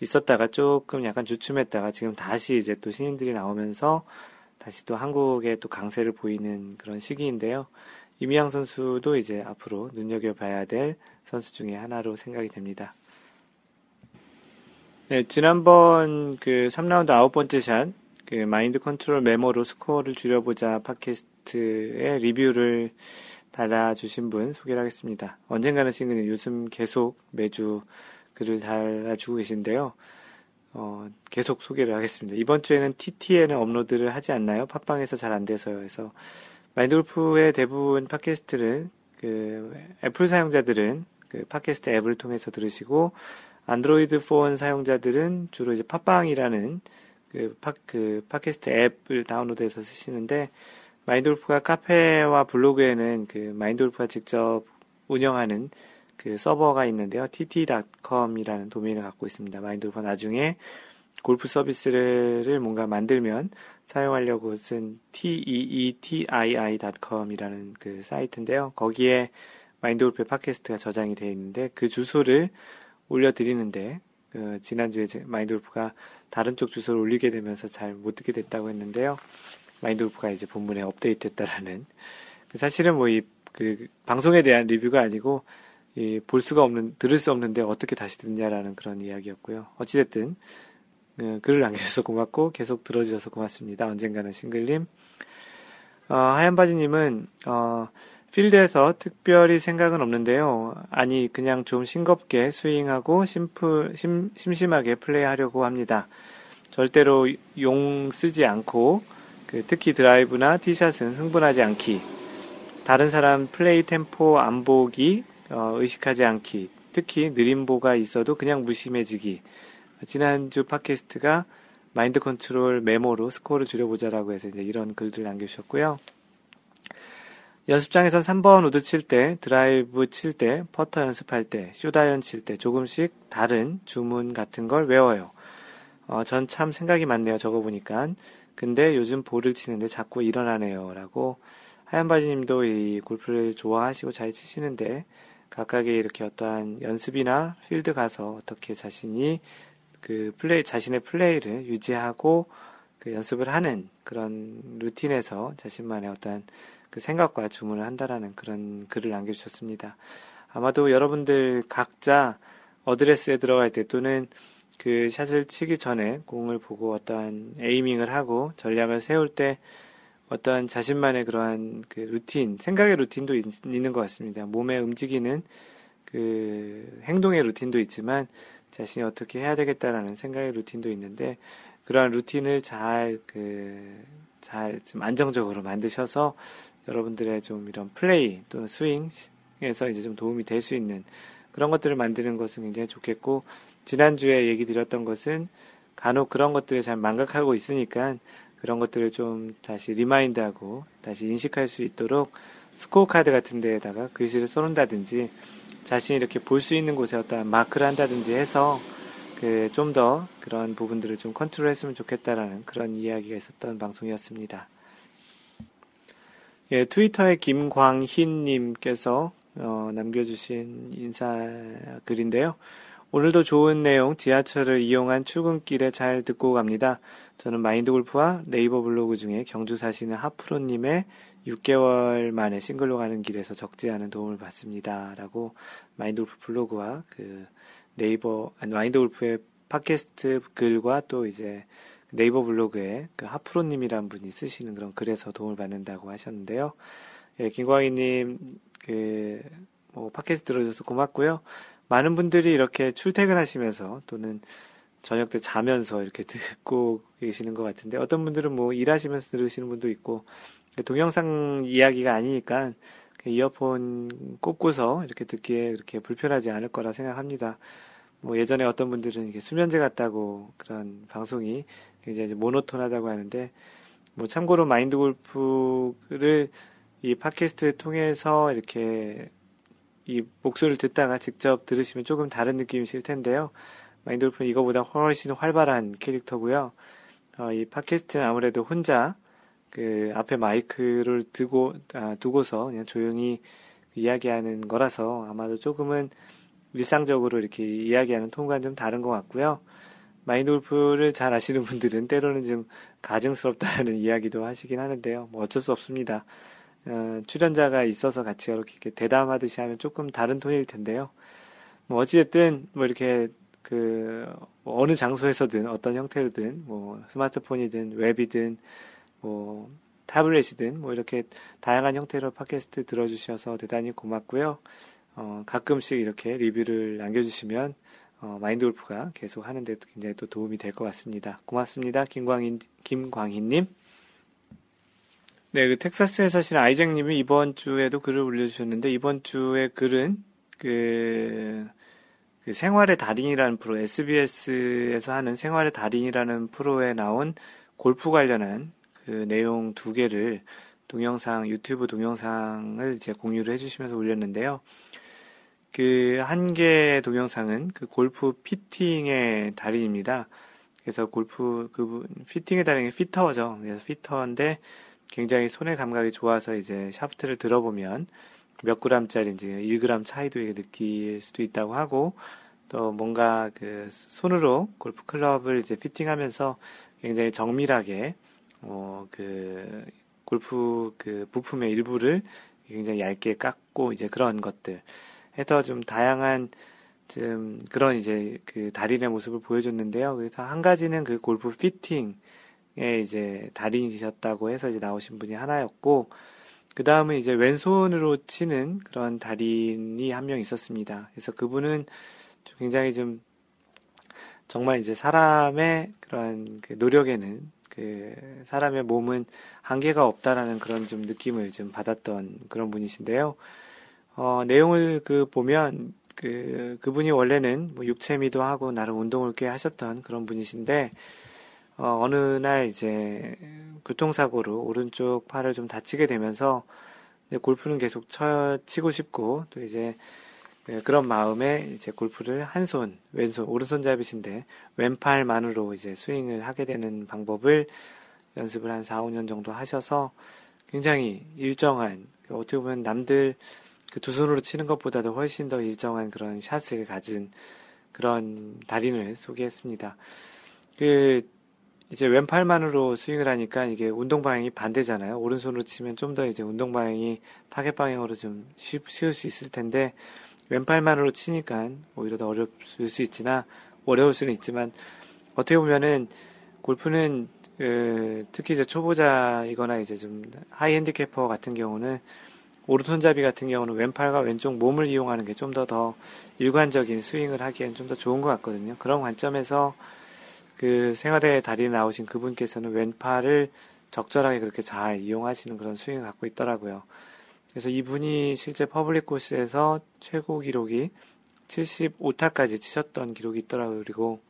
있었다가 조금 약간 주춤했다가 지금 다시 이제 또 신인들이 나오면서 다시 또 한국에 또 강세를 보이는 그런 시기인데요. 이미양 선수도 이제 앞으로 눈여겨봐야 될 선수 중에 하나로 생각이 됩니다. 네, 지난번 그 3라운드 아홉 번째 샷, 그 마인드 컨트롤 메모로 스코어를 줄여보자 팟캐스트의 리뷰를 달아주신 분 소개를 하겠습니다. 언젠가는 친구는 요즘 계속 매주 글을 달아주고 계신데요. 어, 계속 소개를 하겠습니다. 이번 주에는 TT에는 업로드를 하지 않나요? 팟빵에서 잘 안 돼서요. 그래서 마인드 골프의 대부분 팟캐스트를 그 애플 사용자들은 그 팟캐스트 앱을 통해서 들으시고 안드로이드 폰 사용자들은 주로 이제 팟빵이라는 그, 팟, 그 팟캐스트 앱을 다운로드해서 쓰시는데 마인돌프가 카페와 블로그에는 그 마인돌프가 직접 운영하는 그 서버가 있는데요. tt.com이라는 도메인을 갖고 있습니다. 마인돌프가 나중에 골프 서비스를 뭔가 만들면 사용하려고 쓴 teetii.com이라는 그 사이트인데요. 거기에 마인드골프의 팟캐스트가 저장이 되어 있는데 그 주소를 올려드리는데 그 지난주에 마인드골프가 다른 쪽 주소를 올리게 되면서 잘 못 듣게 됐다고 했는데요. 마인드골프가 이제 본문에 업데이트했다라는 그 사실은 뭐 이 그 방송에 대한 리뷰가 아니고 이, 볼 수가 없는 들을 수 없는데 어떻게 다시 듣냐라는 그런 이야기였고요. 어찌됐든 어, 글을 남겨주셔서 고맙고 계속 들어주셔서 고맙습니다. 언젠가는 싱글님. 어, 하얀바지님은 어, 필드에서 특별히 생각은 없는데요. 아니 그냥 좀 싱겁게 스윙하고 심플, 심, 심심하게 플레이하려고 합니다. 절대로 용 쓰지 않고 그 특히 드라이브나 티샷은 흥분하지 않기. 다른 사람 플레이 템포 안 보기, 어, 의식하지 않기. 특히 느림보가 있어도 그냥 무심해지기. 지난주 팟캐스트가 마인드 컨트롤 메모로 스코어를 줄여보자라고 해서 이제 이런 글들 남겨주셨고요. 연습장에선 3번 우드 칠 때, 드라이브 칠 때, 퍼터 연습할 때, 숏 아이언 칠 때 조금씩 다른 주문 같은 걸 외워요. 어, 전 참 생각이 많네요. 적어보니까. 근데 요즘 볼을 치는데 자꾸 일어나네요. 라고 하얀바지님도 이 골프를 좋아하시고 잘 치시는데 각각의 이렇게 어떠한 연습이나 필드 가서 어떻게 자신이 그 플레이, 자신의 플레이를 유지하고 그 연습을 하는 그런 루틴에서 자신만의 어떠한 그 생각과 주문을 한다라는 그런 글을 남겨주셨습니다. 아마도 여러분들 각자 어드레스에 들어갈 때 또는 그 샷을 치기 전에 공을 보고 어떠한 aiming을 하고 전략을 세울 때 어떠한 자신만의 그러한 그 루틴, 생각의 루틴도 있, 는것 같습니다. 몸에 움직이는 그 행동의 루틴도 있지만 자신이 어떻게 해야 되겠다라는 생각의 루틴도 있는데 그러한 루틴을 잘 그, 잘 좀 안정적으로 만드셔서 여러분들의 좀 이런 플레이 또는 스윙에서 이제 좀 도움이 될 수 있는 그런 것들을 만드는 것은 굉장히 좋겠고 지난주에 얘기 드렸던 것은 간혹 그런 것들을 잘 망각하고 있으니까 그런 것들을 좀 다시 remind하고 다시 인식할 수 있도록 스코어 카드 같은 데에다가 글씨를 써놓는다든지 자신이 이렇게 볼 수 있는 곳에 어떤 마크를 한다든지 해서 그 좀 더 그런 부분들을 좀 컨트롤 했으면 좋겠다라는 그런 이야기가 있었던 방송이었습니다. 예, 트위터에 김광희님께서 어, 남겨주신 인사 글인데요. 오늘도 좋은 내용 지하철을 이용한 출근길에 잘 듣고 갑니다. 저는 마인드 골프와 네이버 블로그 중에 경주 사시는 하프로님의 6개월 만에 싱글로 가는 길에서 적지 않은 도움을 받습니다. 라고 마인드 골프 블로그와 그 네이버, 마인드 골프의 팟캐스트 글과 또 이제 네이버 블로그에 그 하프로님이란 분이 쓰시는 그런 글에서 도움을 받는다고 하셨는데요. 예, 김광희님, 그, 뭐, 팟캐스트 들어줘서 고맙고요. 많은 분들이 이렇게 출퇴근하시면서 또는 저녁 때 자면서 이렇게 듣고 계시는 것 같은데 어떤 분들은 뭐 일하시면서 들으시는 분도 있고 동영상 이야기가 아니니까 이어폰 꽂고서 이렇게 듣기에 그렇게 불편하지 않을 거라 생각합니다. 뭐 예전에 어떤 분들은 이게 수면제 같다고 그런 방송이 굉장히 모노톤하다고 하는데 뭐 참고로 마인드 골프를 이 팟캐스트 통해서 이렇게 이 목소리를 듣다가 직접 들으시면 조금 다른 느낌이실 텐데요. 마인드 골프는 이거보다 훨씬 활발한 캐릭터고요. 어, 이 팟캐스트는 아무래도 혼자 그 앞에 마이크를 두고 아, 두고서 그냥 조용히 이야기하는 거라서 아마도 조금은 일상적으로 이렇게 이야기하는 톤과는 좀 다른 것 같고요. 마인드 골프를 잘 아시는 분들은 때로는 좀 가증스럽다는 이야기도 하시긴 하는데요. 뭐 어쩔 수 없습니다. 어, 출연자가 있어서 같이 이렇게 대담하듯이 하면 조금 다른 톤일 텐데요. 뭐 어찌됐든 뭐 이렇게 그뭐 어느 장소에서든 어떤 형태로든 뭐 스마트폰이든 웹이든 뭐 타블렛이든 뭐 이렇게 다양한 형태로 팟캐스트 들어주셔서 대단히 고맙고요. 어, 가끔씩 이렇게 리뷰를 남겨주시면 어, 마인드 골프가 계속 하는데 굉장히 또 도움이 될 것 같습니다. 고맙습니다. 김광인, 김광희님. 네, 그 텍사스에 사시는 아이잭님이 이번 주에도 글을 올려주셨는데 이번 주에 글은 그, 그 생활의 달인이라는 프로, SBS에서 하는 생활의 달인이라는 프로에 나온 골프 관련한 그 내용 두 개를 동영상, 유튜브 동영상을 이제 공유를 해주시면서 올렸는데요. 그 한 개 동영상은 그 골프 피팅의 달인입니다. 그래서 골프 그 피팅의 달인이 fitter죠. 그래서 fitter인데 굉장히 손의 감각이 좋아서 이제 샤프트를 들어보면 몇 그램짜리인지 1g 차이도 느낄 수도 있다고 하고 또 뭔가 그 손으로 골프 클럽을 이제 피팅하면서 굉장히 정밀하게 어, 그, 골프 그 부품의 일부를 굉장히 얇게 깎고 이제 그런 것들 해서 좀 다양한 좀 그런 이제 그 달인의 모습을 보여줬는데요. 그래서 한 가지는 그 골프 피팅에 이제 달인이셨다고 해서 이제 나오신 분이 하나였고 그 다음은 이제 왼손으로 치는 그런 달인이 한 명 있었습니다. 그래서 그분은 굉장히 좀 정말 이제 사람의 그런 그 노력에는 그 사람의 몸은 한계가 없다라는 그런 좀 느낌을 좀 받았던 그런 분이신데요. 어, 내용을 그 보면 그 그분이 원래는 뭐 육체미도 하고 나름 운동을 꽤 하셨던 그런 분이신데 어, 어느 날 이제 교통사고로 오른쪽 팔을 좀 다치게 되면서 골프는 계속 쳐, 치고 싶고 또 이제 그 그런 마음에 이제 골프를 한 손, 왼손, 오른손잡이신데 왼팔만으로 이제 스윙을 하게 되는 방법을 연습을 한 4, 5년 정도 하셔서 굉장히 일정한, 어떻게 보면 남들 그 두 손으로 치는 것보다도 훨씬 더 일정한 그런 샷을 가진 그런 달인을 소개했습니다. 그, 이제 왼팔만으로 스윙을 하니까 이게 운동 방향이 반대잖아요. 오른손으로 치면 좀 더 이제 운동 방향이 타겟 방향으로 좀 쉬, 쉬울 수 있을 텐데, 왼팔만으로 치니까 오히려 더 어려울 수 있지나 어려울 수는 있지만 어떻게 보면은 골프는 그 특히 이제 초보자이거나 이제 좀 high handicapper 같은 경우는 오른손잡이 같은 경우는 왼팔과 왼쪽 몸을 이용하는 게좀더더 일관적인 스윙을 하기엔 좀 더 좋은 것 같거든요. 그런 관점에서 그 생활의 달인에 나오신 그분께서는 왼팔을 적절하게 그렇게 잘 이용하시는 그런 스윙을 갖고 있더라고요. 그래서 이분이 실제 퍼블릭 코스에서 최고 기록이 75타까지 치셨던 기록이 있더라고요. 그리고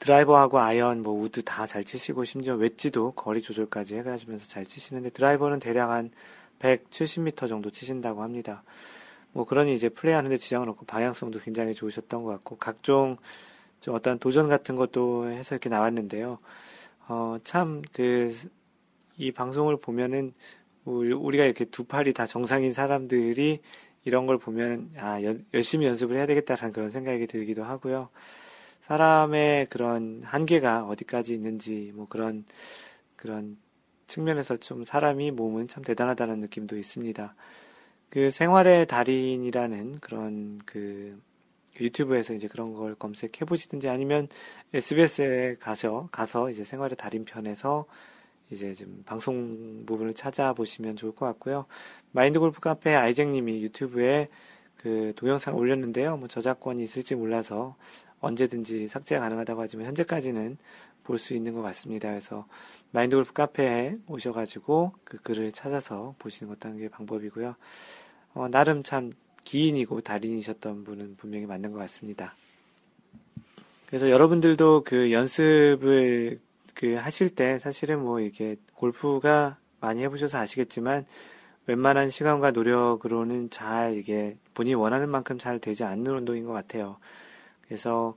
드라이버하고 아이언, 뭐 우드 다 잘 치시고 심지어 웨지도 거리 조절까지 해가시면서 잘 치시는데 드라이버는 대략 한 170m 정도 치신다고 합니다. 뭐 그러니 이제 플레이하는데 지장은 없고 방향성도 굉장히 좋으셨던 것 같고 각종 좀 어떤 도전 같은 것도 해서 이렇게 나왔는데요. 어, 참, 그, 이 방송을 보면은 우리가 이렇게 두 팔이 다 정상인 사람들이 이런 걸 보면 아 여, 열심히 연습을 해야 되겠다라는 그런 생각이 들기도 하고요. 사람의 그런 한계가 어디까지 있는지 뭐 그런 그런 측면에서 좀 사람이 몸은 참 대단하다는 느낌도 있습니다. 그 생활의 달인이라는 그런 그 유튜브에서 이제 그런 걸 검색해 보시든지 아니면 SBS에 가서 가서 이제 생활의 달인 편에서 이제 좀 방송 부분을 찾아보시면 좋을 것 같고요. 마인드 골프 카페 아이잭님이 유튜브에 그 동영상 올렸는데요. 뭐 저작권이 있을지 몰라서 언제든지 삭제가 가능하다고 하지만 현재까지는 볼 수 있는 것 같습니다. 그래서 마인드 골프 카페에 오셔가지고 그 글을 찾아서 보시는 것도 한 게 방법이고요. 어, 나름 참 기인이고 달인이셨던 분은 분명히 맞는 것 같습니다. 그래서 여러분들도 그 연습을 그 하실 때 사실은 뭐 이게 골프가 많이 해보셔서 아시겠지만 웬만한 시간과 노력으로는 잘 이게 본인이 원하는 만큼 잘 되지 않는 운동인 것 같아요. 그래서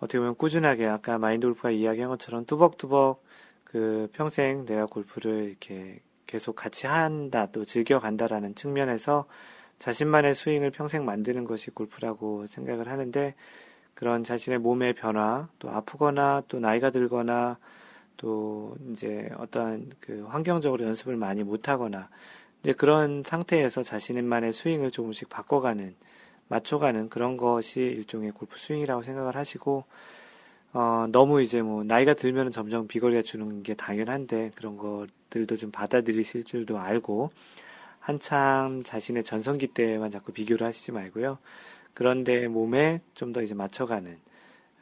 어떻게 보면 꾸준하게 아까 마인드 골프가 이야기한 것처럼 뚜벅뚜벅 그 평생 내가 골프를 이렇게 계속 같이 한다 또 즐겨간다라는 측면에서 자신만의 스윙을 평생 만드는 것이 골프라고 생각을 하는데 그런 자신의 몸의 변화 또 아프거나 또 나이가 들거나 또 이제 어떠한 그 환경적으로 연습을 많이 못하거나 이제 그런 상태에서 자신만의 스윙을 조금씩 바꿔가는 맞춰가는 그런 것이 일종의 골프 스윙이라고 생각을 하시고 어, 너무 이제 뭐 나이가 들면 점점 비거리가 주는 게 당연한데 그런 것들도 좀 받아들이실 줄도 알고 한참 자신의 전성기 때만 자꾸 비교를 하시지 말고요. 그런데 몸에 좀 더 이제 맞춰가는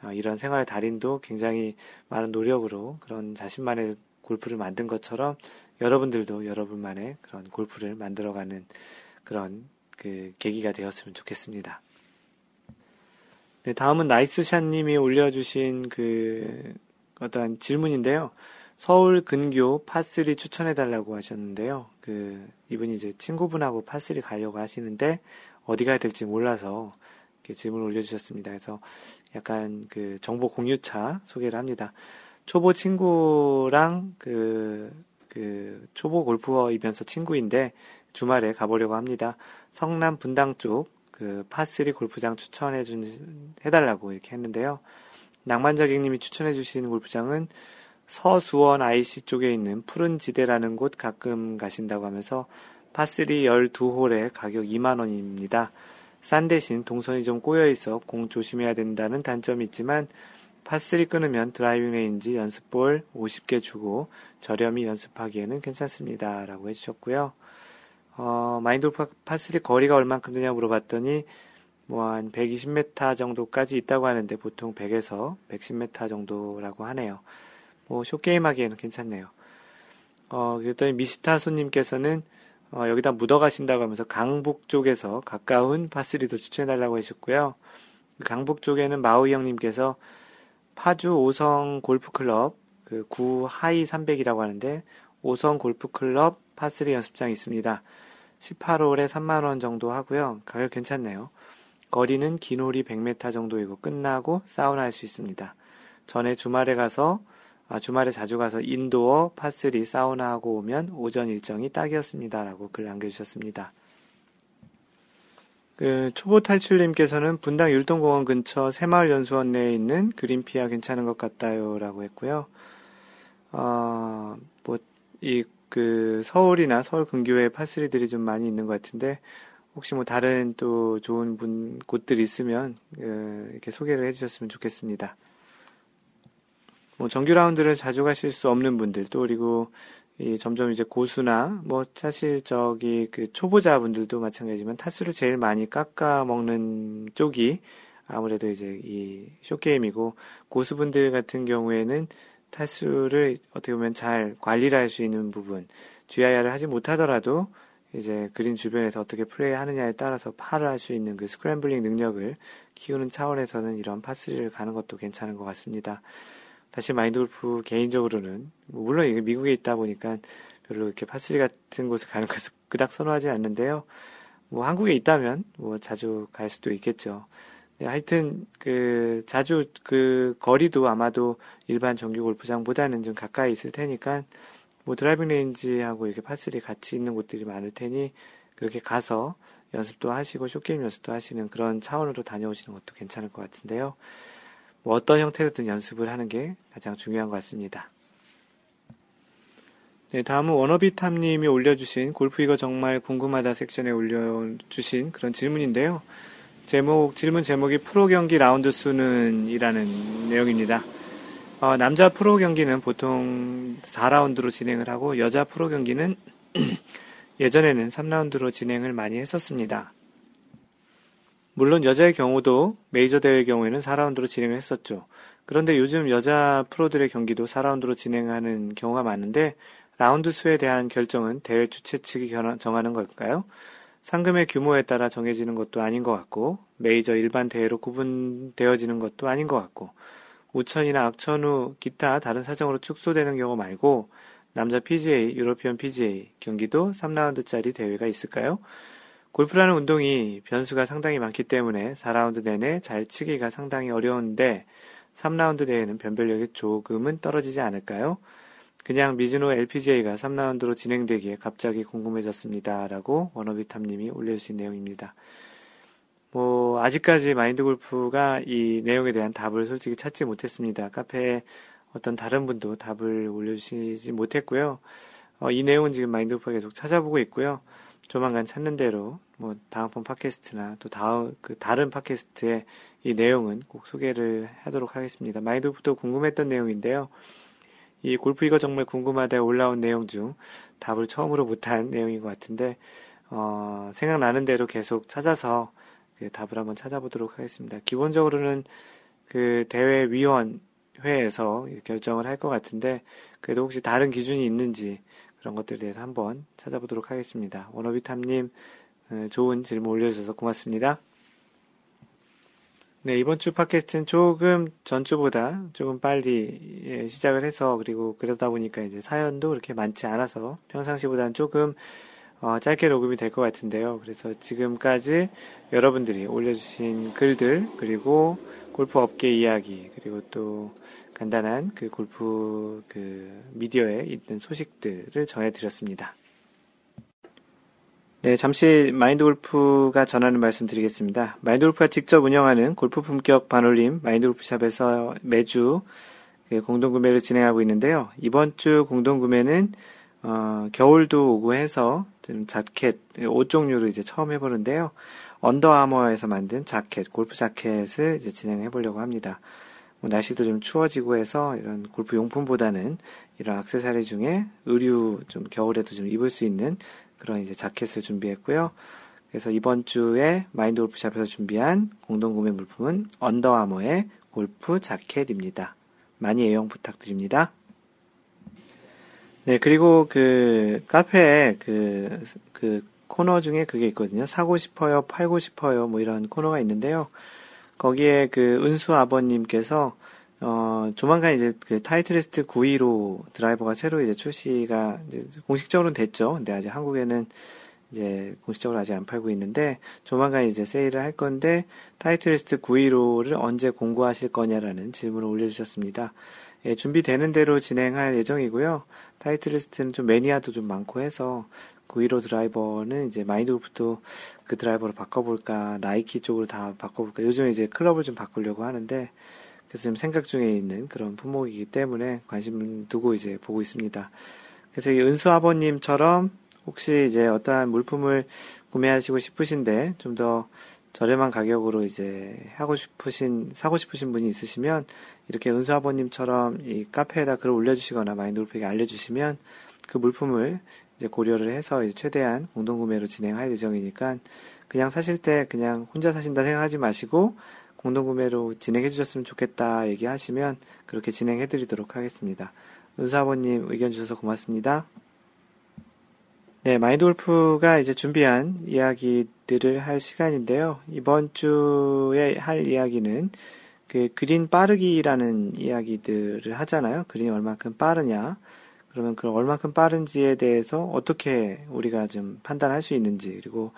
어, 이런 생활 달인도 굉장히 많은 노력으로 그런 자신만의 골프를 만든 것처럼 여러분들도 여러분만의 그런 골프를 만들어가는 그런 그 계기가 되었으면 좋겠습니다. 네, 다음은 나이스샷님이 올려주신 그 어떤 질문인데요. 서울 근교 파3 추천해달라고 하셨는데요. 그 이분이 이제 친구분하고 파3 가려고 하시는데 어디 가야 될지 몰라서 질문을 올려주셨습니다. 그래서 약간 그 정보 공유차 소개를 합니다. 초보 친구랑 그, 그 초보 골프어이면서 친구인데 주말에 가보려고 합니다. 성남 분당 쪽 그 파3 골프장 추천해 준, 해달라고 이렇게 했는데요. 낭만자객님이 추천해 주신 골프장은 서수원 IC 쪽에 있는 푸른 지대라는 곳 가끔 가신다고 하면서 파3 12홀에 가격 2만원입니다. 싼 대신 동선이 좀 꼬여있어 공 조심해야 된다는 단점이 있지만 파3 끊으면 드라이빙 레인지 연습볼 50개 주고 저렴히 연습하기에는 괜찮습니다. 라고 해주셨고요. 어, 마인드골프 파3 거리가 얼만큼 되냐 물어봤더니 뭐 한 120m 정도까지 있다고 하는데 보통 100에서 110m 정도라고 하네요. 뭐 쇼게임 하기에는 괜찮네요. 어, 그랬더니 미스타 손님께서는 어, 여기다 묻어 가신다고 하면서 강북 쪽에서 가까운 파3도 추천해달라고 하셨고요. 그 강북 쪽에는 마우이 형님께서 파주 오성 골프클럽 그9 하이 300이라고 하는데 오성 골프클럽 파3 연습장이 있습니다. 18홀에 3만원 정도 하고요. 가격 괜찮네요. 거리는 기놀이 100m 정도이고 끝나고 사우나 할 수 있습니다. 전에 주말에 가서 아, 주말에 자주 가서 인도어 파3 사우나 하고 오면 오전 일정이 딱이었습니다. 라고 글 남겨주셨습니다. 그 초보 탈출님께서는 분당 율동공원 근처 새마을 연수원 내에 있는 그린피아 괜찮은 것 같아요. 라고 했고요. 어, 뭐, 이, 그, 서울이나 서울 근교에 파3들이 좀 많이 있는 것 같은데, 혹시 뭐 다른 또 좋은 분, 곳들 있으면, 그, 이렇게 소개를 해주셨으면 좋겠습니다. 뭐 정규 라운드를 자주 가실 수 없는 분들 또 그리고 이 점점 이제 고수나 뭐 사실 저기 그 초보자분들도 마찬가지지만 타수를 제일 많이 깎아 먹는 쪽이 아무래도 이제 이 short game이고 고수분들 같은 경우에는 타수를 어떻게 보면 잘 관리를 할 수 있는 부분 GIR을 하지 못하더라도 이제 그린 주변에서 어떻게 플레이하느냐에 따라서 파를 할 수 있는 그 scrambling 능력을 키우는 차원에서는 이런 파3를 가는 것도 괜찮은 것 같습니다. 다시 마인드 골프 개인적으로는 뭐 물론 이게 미국에 있다 보니까 별로 이렇게 par three 같은 곳을 가는 것을 그닥 선호하지 않는데요. 뭐 한국에 있다면 뭐 자주 갈 수도 있겠죠. 네, 하여튼 그 자주 그 거리도 아마도 일반 정규 골프장보다는 좀 가까이 있을 테니까 뭐 driving range하고 이렇게 par three 같이 있는 곳들이 많을 테니 그렇게 가서 연습도 하시고 short game 연습도 하시는 그런 차원으로 다녀오시는 것도 괜찮을 것 같은데요. 뭐 어떤 형태로든 연습을 하는 게 가장 중요한 것 같습니다. 네, 다음은 워너비탐님이 올려주신 골프 이거 정말 궁금하다 섹션에 올려주신 그런 질문인데요. 제목, 질문 제목이 프로 경기 라운드 수는 이라는 내용입니다. 어, 남자 프로 경기는 보통 4라운드로 진행을 하고 여자 프로 경기는 예전에는 3라운드로 진행을 많이 했었습니다. 물론 여자의 경우도 메이저 대회의 경우에는 4라운드로 진행을 했었죠. 그런데 요즘 여자 프로들의 경기도 4라운드로 진행하는 경우가 많은데 라운드 수에 대한 결정은 대회 주최 측이 정하는 걸까요? 상금의 규모에 따라 정해지는 것도 아닌 것 같고 메이저 일반 대회로 구분되어지는 것도 아닌 것 같고 우천이나 악천 후 기타 다른 사정으로 축소되는 경우 말고 남자 PGA, 유로피언 PGA 경기도 3라운드짜리 대회가 있을까요? 골프라는 운동이 변수가 상당히 많기 때문에 4라운드 내내 잘 치기가 상당히 어려운데 3라운드 대회는 변별력이 조금은 떨어지지 않을까요? 그냥 미즈노 LPGA가 3라운드로 진행되기에 갑자기 궁금해졌습니다. 라고 워너비탐님이 올려주신 내용입니다. 뭐, 아직까지 마인드 골프가 이 내용에 대한 답을 솔직히 찾지 못했습니다. 카페에 어떤 다른 분도 답을 올려주시지 못했고요. 어, 이 내용은 지금 마인드 골프가 계속 찾아보고 있고요. 조만간 찾는 대로 뭐 다음번 팟캐스트나 또 다음 그 다른 팟캐스트의 이 내용은 꼭 소개를 하도록 하겠습니다. 마인드부터 궁금했던 내용인데요. 이 골프 이거 정말 궁금하다 올라온 내용 중 답을 처음으로 못한 내용인 것 같은데 어, 생각나는 대로 계속 찾아서 그 답을 한번 찾아보도록 하겠습니다. 기본적으로는 그 대회 위원회에서 결정을 할 것 같은데 그래도 혹시 다른 기준이 있는지 그런 것들에 대해서 한번 찾아보도록 하겠습니다. 원어비탐님 어, 좋은 질문 올려주셔서 고맙습니다. 네, 이번 주 팟캐스트는 조금 전주보다 조금 빨리 예, 시작을 해서 그리고 그러다 보니까 이제 사연도 그렇게 많지 않아서 평상시보다는 조금 어, 짧게 녹음이 될 것 같은데요. 그래서 지금까지 여러분들이 올려주신 글들 그리고 골프 업계 이야기 그리고 또 간단한 그 골프 그 미디어에 있는 소식들을 전해드렸습니다. 네, 잠시 마인드 골프가 전하는 말씀 드리겠습니다. 마인드 골프가 직접 운영하는 골프 품격 반올림 마인드 골프샵에서 매주 그 공동 구매를 진행하고 있는데요. 이번 주 공동 구매는 어, 겨울도 오고 해서 좀 자켓, 옷 종류를 이제 처음 해보는데요. 언더아머에서 만든 자켓, 골프 자켓을 이제 진행해 보려고 합니다. 뭐 날씨도 좀 추워지고 해서 이런 골프 용품보다는 이런 악세사리 중에 의류 좀 겨울에도 좀 입을 수 있는 그런 이제 자켓을 준비했고요. 그래서 이번 주에 마인드 골프샵에서 준비한 공동 구매 물품은 언더아머의 골프 자켓입니다. 많이 애용 부탁드립니다. 네, 그리고 그 카페에 그, 그 코너 중에 그게 있거든요. 사고 싶어요, 팔고 싶어요, 뭐 이런 코너가 있는데요. 거기에 그 은수 아버님께서 어, 조만간 이제 그 타이틀리스트 915 드라이버가 새로 이제 출시가 이제 공식적으로는 됐죠. 근데 아직 한국에는 이제 공식적으로 아직 안 팔고 있는데 조만간 이제 세일을 할 건데 타이틀리스트 915를 언제 공구하실 거냐라는 질문을 올려주셨습니다. 예, 준비되는 대로 진행할 예정이고요. 타이틀리스트는 좀 매니아도 좀 많고 해서 915 드라이버는 이제 마인드 골프도 그 드라이버로 바꿔볼까, 나이키 쪽으로 다 바꿔볼까. 요즘 이제 클럽을 좀 바꾸려고 하는데, 그래서 지금 생각 중에 있는 그런 품목이기 때문에 관심 두고 이제 보고 있습니다. 그래서 이 은수 아버님처럼 혹시 이제 어떠한 물품을 구매하시고 싶으신데 좀 더 저렴한 가격으로 이제 하고 싶으신, 사고 싶으신 분이 있으시면 이렇게 은수 아버님처럼 이 카페에다 글을 올려주시거나 마인드 골프에게 알려주시면 그 물품을 이제 고려를 해서 이제 최대한 공동 구매로 진행할 예정이니까 그냥 사실 때 그냥 혼자 사신다 생각하지 마시고 공동구매로 진행해 주셨으면 좋겠다 얘기하시면 그렇게 진행해 드리도록 하겠습니다. 은수 아버님 의견 주셔서 고맙습니다. 네, 마인드 골프가 이제 준비한 이야기들을 할 시간인데요. 이번 주에 할 이야기는 그 그린 빠르기라는 이야기들을 하잖아요. 그린이 얼마큼 빠르냐. 그러면 그 얼마큼 빠른지에 대해서 어떻게 우리가 좀 판단할 수 있는지 그리고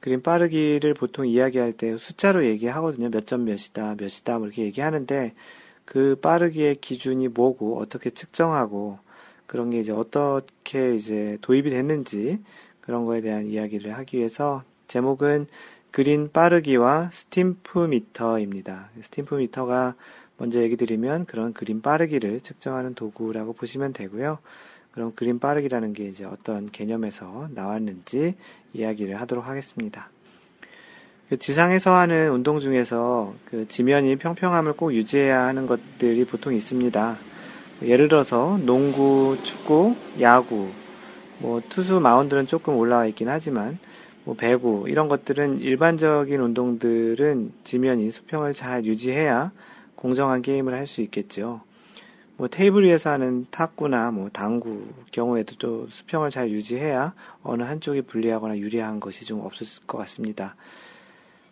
그린 빠르기를 보통 이야기할 때 숫자로 얘기하거든요. 몇 점 몇이다, 몇이다, 뭐 이렇게 얘기하는데 그 빠르기의 기준이 뭐고 어떻게 측정하고 그런 게 이제 어떻게 이제 도입이 됐는지 그런 거에 대한 이야기를 하기 위해서 제목은 그린 빠르기와 Stimpmeter입니다. Stimpmeter가 먼저 얘기 드리면 그런 그린 빠르기를 측정하는 도구라고 보시면 되고요. 그럼 그린 빠르기라는 게 이제 어떤 개념에서 나왔는지 이야기를 하도록 하겠습니다. 그 지상에서 하는 운동 중에서 그 지면이 평평함을 꼭 유지해야 하는 것들이 보통 있습니다. 예를 들어서 농구, 축구, 야구, 뭐 투수 마운드는 조금 올라와 있긴 하지만 뭐 배구 이런 것들은 일반적인 운동들은 지면이 수평을 잘 유지해야 공정한 게임을 할 수 있겠죠. 뭐 테이블 위에서 하는 탁구나 뭐 당구 경우에도 또 수평을 잘 유지해야 어느 한쪽이 불리하거나 유리한 것이 좀 없을 것 같습니다.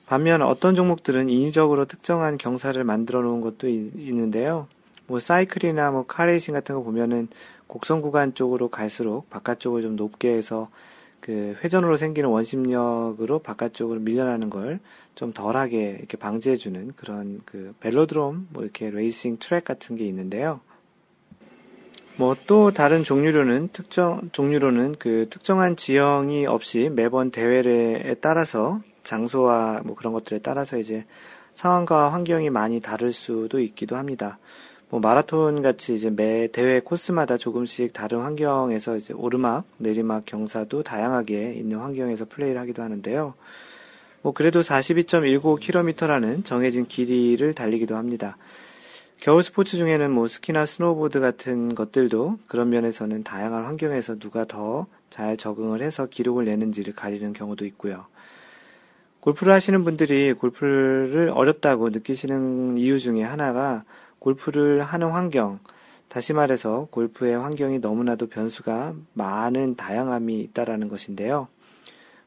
반면 어떤 종목들은 인위적으로 특정한 경사를 만들어 놓은 것도 있는데요. 뭐 사이클이나 뭐 카레이싱 같은 거 보면은 곡선 구간 쪽으로 갈수록 바깥쪽을 좀 높게 해서 그 회전으로 생기는 원심력으로 바깥쪽으로 밀려나는 걸 좀 덜하게 이렇게 방지해주는 그런 그 벨로드롬 뭐 이렇게 레이싱 트랙 같은 게 있는데요. 뭐 또 다른 종류로는 특정 종류로는 그 특정한 지형이 없이 매번 대회에 따라서 장소와 뭐 그런 것들에 따라서 이제 상황과 환경이 많이 다를 수도 있기도 합니다. 뭐 마라톤 같이 이제 매 대회 코스마다 조금씩 다른 환경에서 이제 오르막, 내리막 경사도 다양하게 있는 환경에서 플레이를 하기도 하는데요. 뭐 그래도 42.19km라는 정해진 길이를 달리기도 합니다. 겨울 스포츠 중에는 뭐 스키나 스노보드 같은 것들도 그런 면에서는 다양한 환경에서 누가 더 잘 적응을 해서 기록을 내는지를 가리는 경우도 있고요. 골프를 하시는 분들이 골프를 어렵다고 느끼시는 이유 중에 하나가 골프를 하는 환경, 다시 말해서 골프의 환경이 너무나도 변수가 많은 다양함이 있다라는 것인데요.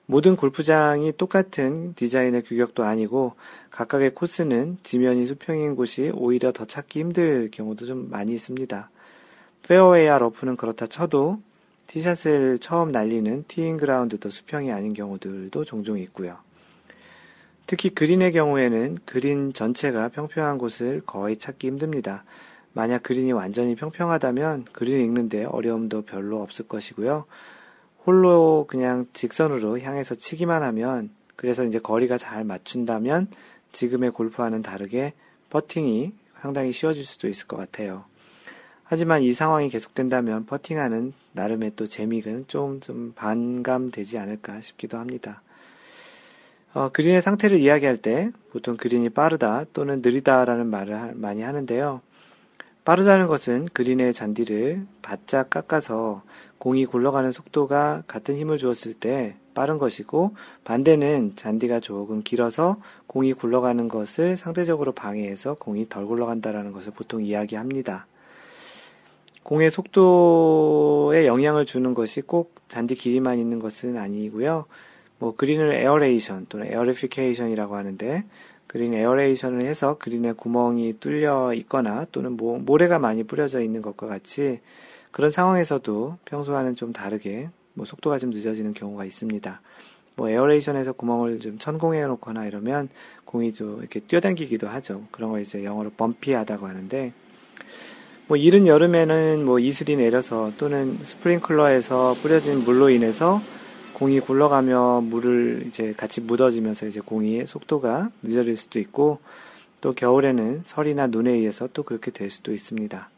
모든 골프장이 똑같은 디자인의 규격도 아니고 각각의 코스는 지면이 수평인 곳이 오히려 더 찾기 힘들 경우도 좀 많이 있습니다. 페어웨이와 러프는 그렇다 쳐도 티샷을 처음 날리는 티인 그라운드도 수평이 아닌 경우들도 종종 있고요. 특히 그린의 경우에는 그린 전체가 평평한 곳을 거의 찾기 힘듭니다. 만약 그린이 완전히 평평하다면 그린 읽는데 어려움도 별로 없을 것이고요. 홀로 그냥 직선으로 향해서 치기만 하면 그래서 이제 거리가 잘 맞춘다면 지금의 골프와는 다르게 퍼팅이 상당히 쉬워질 수도 있을 것 같아요. 하지만 이 상황이 계속된다면 퍼팅하는 나름의 또 재미가 좀, 좀 반감되지 않을까 싶기도 합니다. 어, 그린의 상태를 이야기할 때 보통 그린이 빠르다 또는 느리다라는 말을 많이 하는데요. 빠르다는 것은 그린의 잔디를 바짝 깎아서 공이 굴러가는 속도가 같은 힘을 주었을 때 빠른 것이고 반대는 잔디가 조금 길어서 공이 굴러가는 것을 상대적으로 방해해서 공이 덜 굴러간다라는 것을 보통 이야기합니다. 공의 속도에 영향을 주는 것이 꼭 잔디 길이만 있는 것은 아니고요. 뭐 그린을 aeration 또는 aerification이라고 하는데 그린 aeration을 해서 그린에 구멍이 뚫려 있거나 또는 뭐 모래가 많이 뿌려져 있는 것과 같이 그런 상황에서도 평소와는 좀 다르게 뭐 속도가 좀 늦어지는 경우가 있습니다. 뭐 에어레이션에서 구멍을 좀 천공해 놓거나 이러면 공이 좀 이렇게 뛰어당기기도 하죠. 그런 걸 이제 영어로 범피하다고 하는데 뭐 이른 여름에는 뭐 이슬이 내려서 또는 스프링클러에서 뿌려진 물로 인해서 공이 굴러가며 물을 이제 같이 묻어지면서 이제 공이 속도가 늦어질 수도 있고 또 겨울에는 설이나 눈에 의해서 또 그렇게 될 수도 있습니다.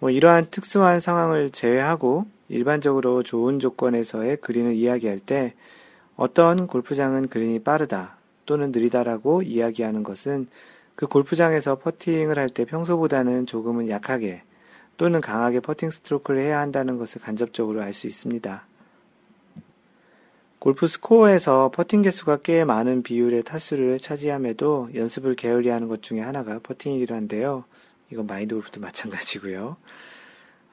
뭐 이러한 특수한 상황을 제외하고 일반적으로 좋은 조건에서의 그린을 이야기할 때 어떤 골프장은 그린이 빠르다 또는 느리다라고 이야기하는 것은 그 골프장에서 퍼팅을 할 때 평소보다는 조금은 약하게 또는 강하게 퍼팅 스트로크를 해야 한다는 것을 간접적으로 알 수 있습니다. 골프 스코어에서 퍼팅 개수가 꽤 많은 비율의 타수를 차지함에도 연습을 게을리 하는 것 중에 하나가 퍼팅이기도 한데요. 이건 마인드 골프도 마찬가지고요.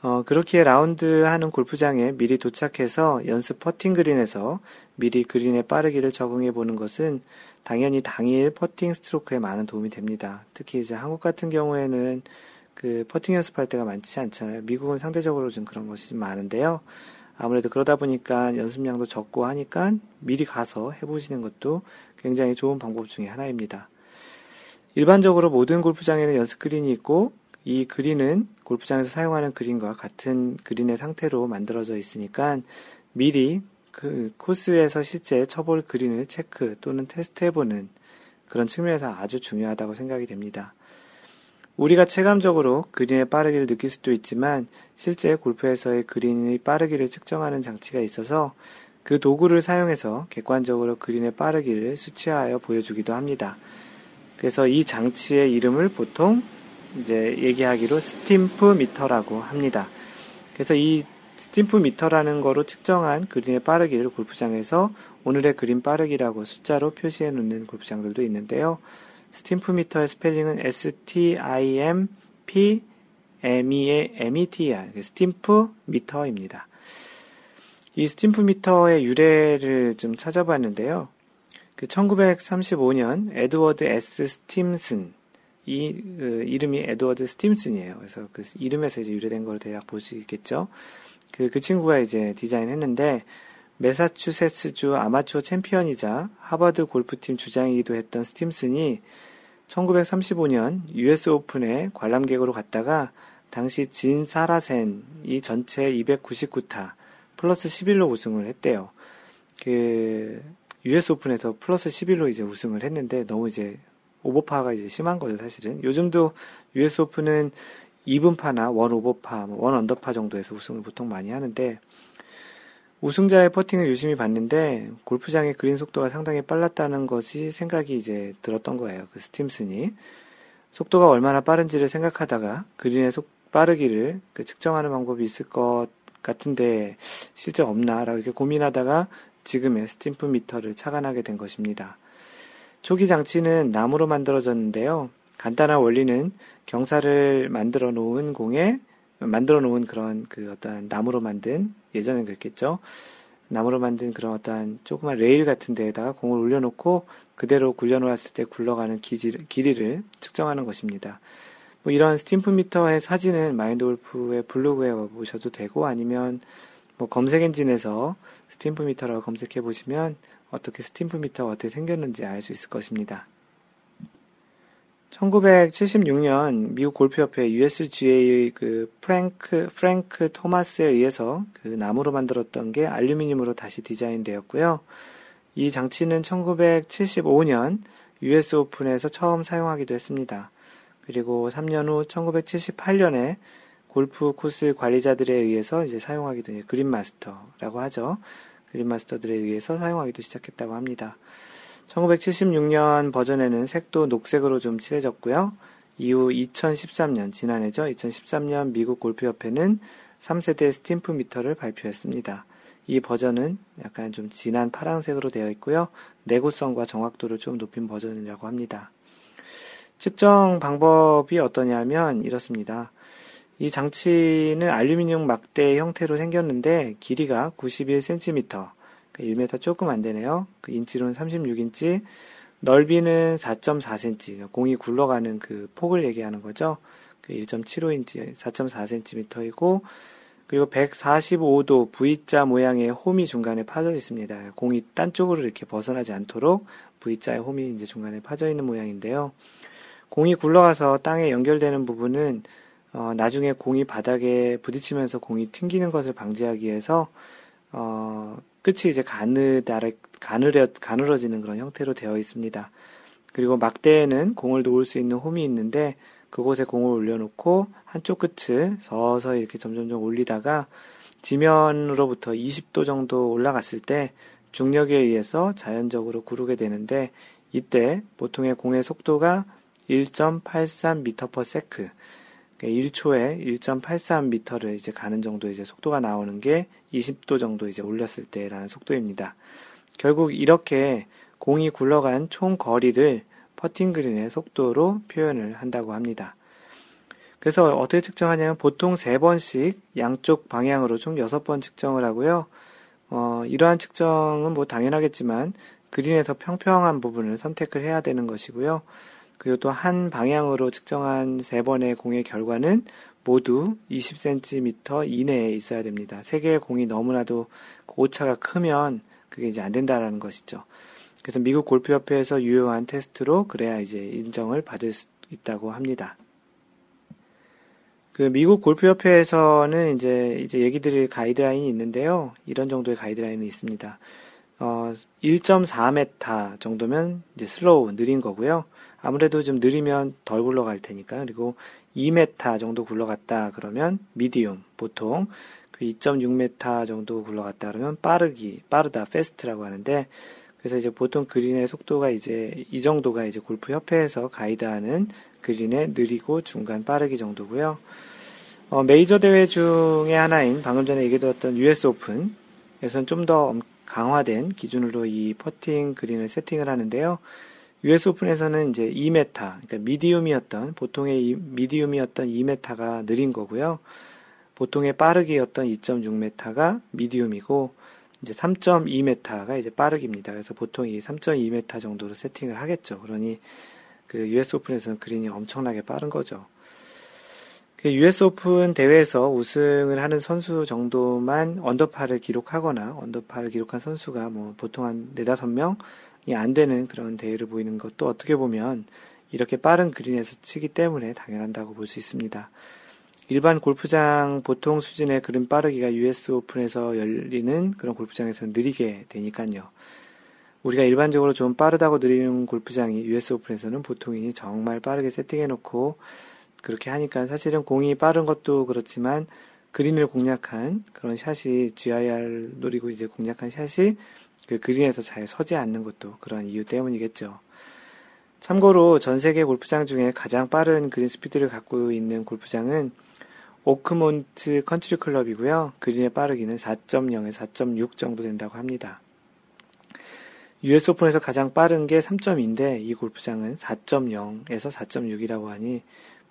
어, 그렇게 라운드 하는 골프장에 미리 도착해서 연습 퍼팅 그린에서 미리 그린의 빠르기를 적응해 보는 것은 당연히 당일 퍼팅 스트로크에 많은 도움이 됩니다. 특히 이제 한국 같은 경우에는 그 퍼팅 연습할 때가 많지 않잖아요. 미국은 상대적으로 좀 그런 것이 좀 많은데요. 아무래도 그러다 보니까 연습량도 적고 하니까 미리 가서 해보시는 것도 굉장히 좋은 방법 중에 하나입니다. 일반적으로 모든 골프장에는 연습 그린이 있고 이 그린은 골프장에서 사용하는 그린과 같은 그린의 상태로 만들어져 있으니까 미리 그 코스에서 실제 쳐볼 그린을 체크 또는 테스트해보는 그런 측면에서 아주 중요하다고 생각이 됩니다. 우리가 체감적으로 그린의 빠르기를 느낄 수도 있지만 실제 골프에서의 그린의 빠르기를 측정하는 장치가 있어서 그 도구를 사용해서 객관적으로 그린의 빠르기를 수치화하여 보여주기도 합니다. 그래서 이 장치의 이름을 보통 이제 얘기하기로 Stimpmeter라고 합니다. 그래서 이 Stimpmeter라는 거로 측정한 그린의 빠르기를 골프장에서 오늘의 그린 빠르기라고 숫자로 표시해 놓는 골프장들도 있는데요. Stimpmeter의 스펠링은 S-T-I-M-P M-E-A M-E-T-R Stimpmeter입니다. 이 Stimpmeter의 유래를 좀 찾아봤는데요. 그 1935년 에드워드 S. 스팀슨 이 그, 이름이 에드워드 스팀슨이에요. 그래서 그 이름에서 이제 유래된 걸 대략 보시겠죠. 그, 그 친구가 이제 디자인했는데 메사추세츠주 아마추어 챔피언이자 하버드 골프팀 주장이기도 했던 스팀슨이 1935년 US 오픈에 관람객으로 갔다가 당시 진 사라센이 전체 299타 플러스 11로 우승을 했대요. 그 US 오픈에서 플러스 11로 이제 우승을 했는데 너무 이제 오버파가 이제 심한 거죠, 사실은. 요즘도 US 오픈은 이븐파나 one 오버파, 뭐 one 언더파 정도에서 우승을 보통 많이 하는데 우승자의 퍼팅을 유심히 봤는데 골프장의 그린 속도가 상당히 빨랐다는 것이 생각이 이제 들었던 거예요. 그 스팀슨이 속도가 얼마나 빠른지를 생각하다가 그린의 속 빠르기를 그 측정하는 방법이 있을 것 같은데 실제 없나라고 이렇게 고민하다가 지금의 Stimpmeter를 착안하게 된 것입니다. 초기 장치는 나무로 만들어졌는데요. 간단한 원리는 경사를 만들어 놓은 공에 만들어 놓은 그런 그 어떤 나무로 만든 예전엔 그랬겠죠. 나무로 만든 그런 어떤 조그만 레일 같은 데에다가 공을 올려놓고 그대로 굴려놓았을 때 굴러가는 기지, 길이를 측정하는 것입니다. 뭐 이런 Stimpmeter의 사진은 마인드 골프의 블로그에 보셔도 되고 아니면 뭐 검색 엔진에서 Stimpmeter라고 검색해 보시면 어떻게 Stimpmeter가 어떻게 생겼는지 알 수 있을 것입니다. 1976년 미국 골프협회 USGA의 그 프랭크 프랭크 토마스에 의해서 그 나무로 만들었던 게 알루미늄으로 다시 디자인되었고요. 이 장치는 1975년 US 오픈에서 처음 사용하기도 했습니다. 그리고 3년 후 1978년에 골프 코스 관리자들에 의해서 이제 사용하기도 해요. 그린 마스터라고 하죠. 그린 마스터들에 의해서 사용하기도 시작했다고 합니다. 1976년 버전에는 색도 녹색으로 좀 칠해졌고요. 이후 2013년, 지난해죠. 2013년 미국 골프협회는 3세대 Stimpmeter를 발표했습니다. 이 버전은 약간 좀 진한 파란색으로 되어 있고요. 내구성과 정확도를 좀 높인 버전이라고 합니다. 측정 방법이 어떠냐면 이렇습니다. 이 장치는 알루미늄 막대 형태로 생겼는데 길이가 91cm, 1m 조금 안 되네요. 그 인치로는 36인치, 넓이는 4.4cm, 공이 굴러가는 그 폭을 얘기하는 거죠. 그 1.75인치, 4.4cm이고, 그리고 145도 V자 모양의 홈이 중간에 파져 있습니다. 공이 딴 쪽으로 이렇게 벗어나지 않도록 V자의 홈이 이제 중간에 파져 있는 모양인데요. 공이 굴러가서 땅에 연결되는 부분은 어, 나중에 공이 바닥에 부딪히면서 공이 튕기는 것을 방지하기 위해서 어, 끝이 이제 가느다래, 가느려, 가늘어지는 그런 형태로 되어 있습니다. 그리고 막대에는 공을 놓을 수 있는 홈이 있는데 그곳에 공을 올려놓고 한쪽 끝을 서서히 이렇게 점점점 올리다가 지면으로부터 20도 정도 올라갔을 때 중력에 의해서 자연적으로 구르게 되는데 이때 보통의 공의 속도가 1.83m/s 1초에 1.83m를 이제 가는 정도 이제 속도가 나오는 게 20도 정도 이제 올렸을 때라는 속도입니다. 결국 이렇게 공이 굴러간 총 거리를 퍼팅 그린의 속도로 표현을 한다고 합니다. 그래서 어떻게 측정하냐면 보통 3번씩 양쪽 방향으로 총 6번 측정을 하고요. 어, 이러한 측정은 뭐 당연하겠지만 그린에서 평평한 부분을 선택을 해야 되는 것이고요. 그리고 또 한 방향으로 측정한 세 번의 공의 결과는 모두 20cm 이내에 있어야 됩니다. 세 개의 공이 너무나도 오차가 크면 그게 이제 안 된다라는 것이죠. 그래서 미국 골프협회에서 유효한 테스트로 그래야 이제 인정을 받을 수 있다고 합니다. 그 미국 골프협회에서는 이제 이제 얘기 드릴 가이드라인이 있는데요. 이런 정도의 가이드라인이 있습니다. 어, 1.4m 정도면 이제 slow 느린 거고요. 아무래도 좀 느리면 덜 굴러갈 테니까. 그리고 2m 정도 굴러갔다 그러면 medium 보통 그 2.6m 정도 굴러갔다 그러면 빠르기 빠르다 fast라고 하는데 그래서 이제 보통 그린의 속도가 이제 이 정도가 이제 골프 협회에서 가이드하는 그린의 느리고 중간 빠르기 정도고요. 어, 메이저 대회 중에 하나인 방금 전에 얘기 드렸던 US 오픈에서는 좀 더 강화된 기준으로 이 퍼팅 그린을 세팅을 하는데요. US 오픈에서는 이제 2m, 그러니까 medium이었던, 보통의 medium이었던 2m가 느린 거고요. 보통의 빠르기였던 2.6m가 미디움이고, 이제 3.2m가 이제 빠르기입니다. 그래서 보통 이 3.2m 정도로 세팅을 하겠죠. 그러니 그 US 오픈에서는 그린이 엄청나게 빠른 거죠. 그 US 오픈 대회에서 우승을 하는 선수 정도만 언더파를 기록하거나 언더파를 기록한 선수가 뭐 보통 한 4, 5명 안 되는 그런 대회를 보이는 것도 어떻게 보면 이렇게 빠른 그린에서 치기 때문에 당연한다고 볼 수 있습니다. 일반 골프장 보통 수준의 그린 빠르기가 US 오픈에서 열리는 그런 골프장에서 느리게 되니까요. 우리가 일반적으로 좀 빠르다고 느리는 골프장이 US 오픈에서는 보통이 정말 빠르게 세팅해 놓고 그렇게 하니까 사실은 공이 빠른 것도 그렇지만 그린을 공략한 그런 샷이 GIR 노리고 이제 공략한 샷이 그 그린에서 잘 서지 않는 것도 그런 이유 때문이겠죠. 참고로 전 세계 골프장 중에 가장 빠른 그린 스피드를 갖고 있는 골프장은 오크몬트 컨트리 클럽이고요. 그린의 빠르기는 4.0에서 4.6 정도 된다고 합니다. US 오픈에서 가장 빠른 게 3.2인데 이 골프장은 4.0에서 4.6이라고 하니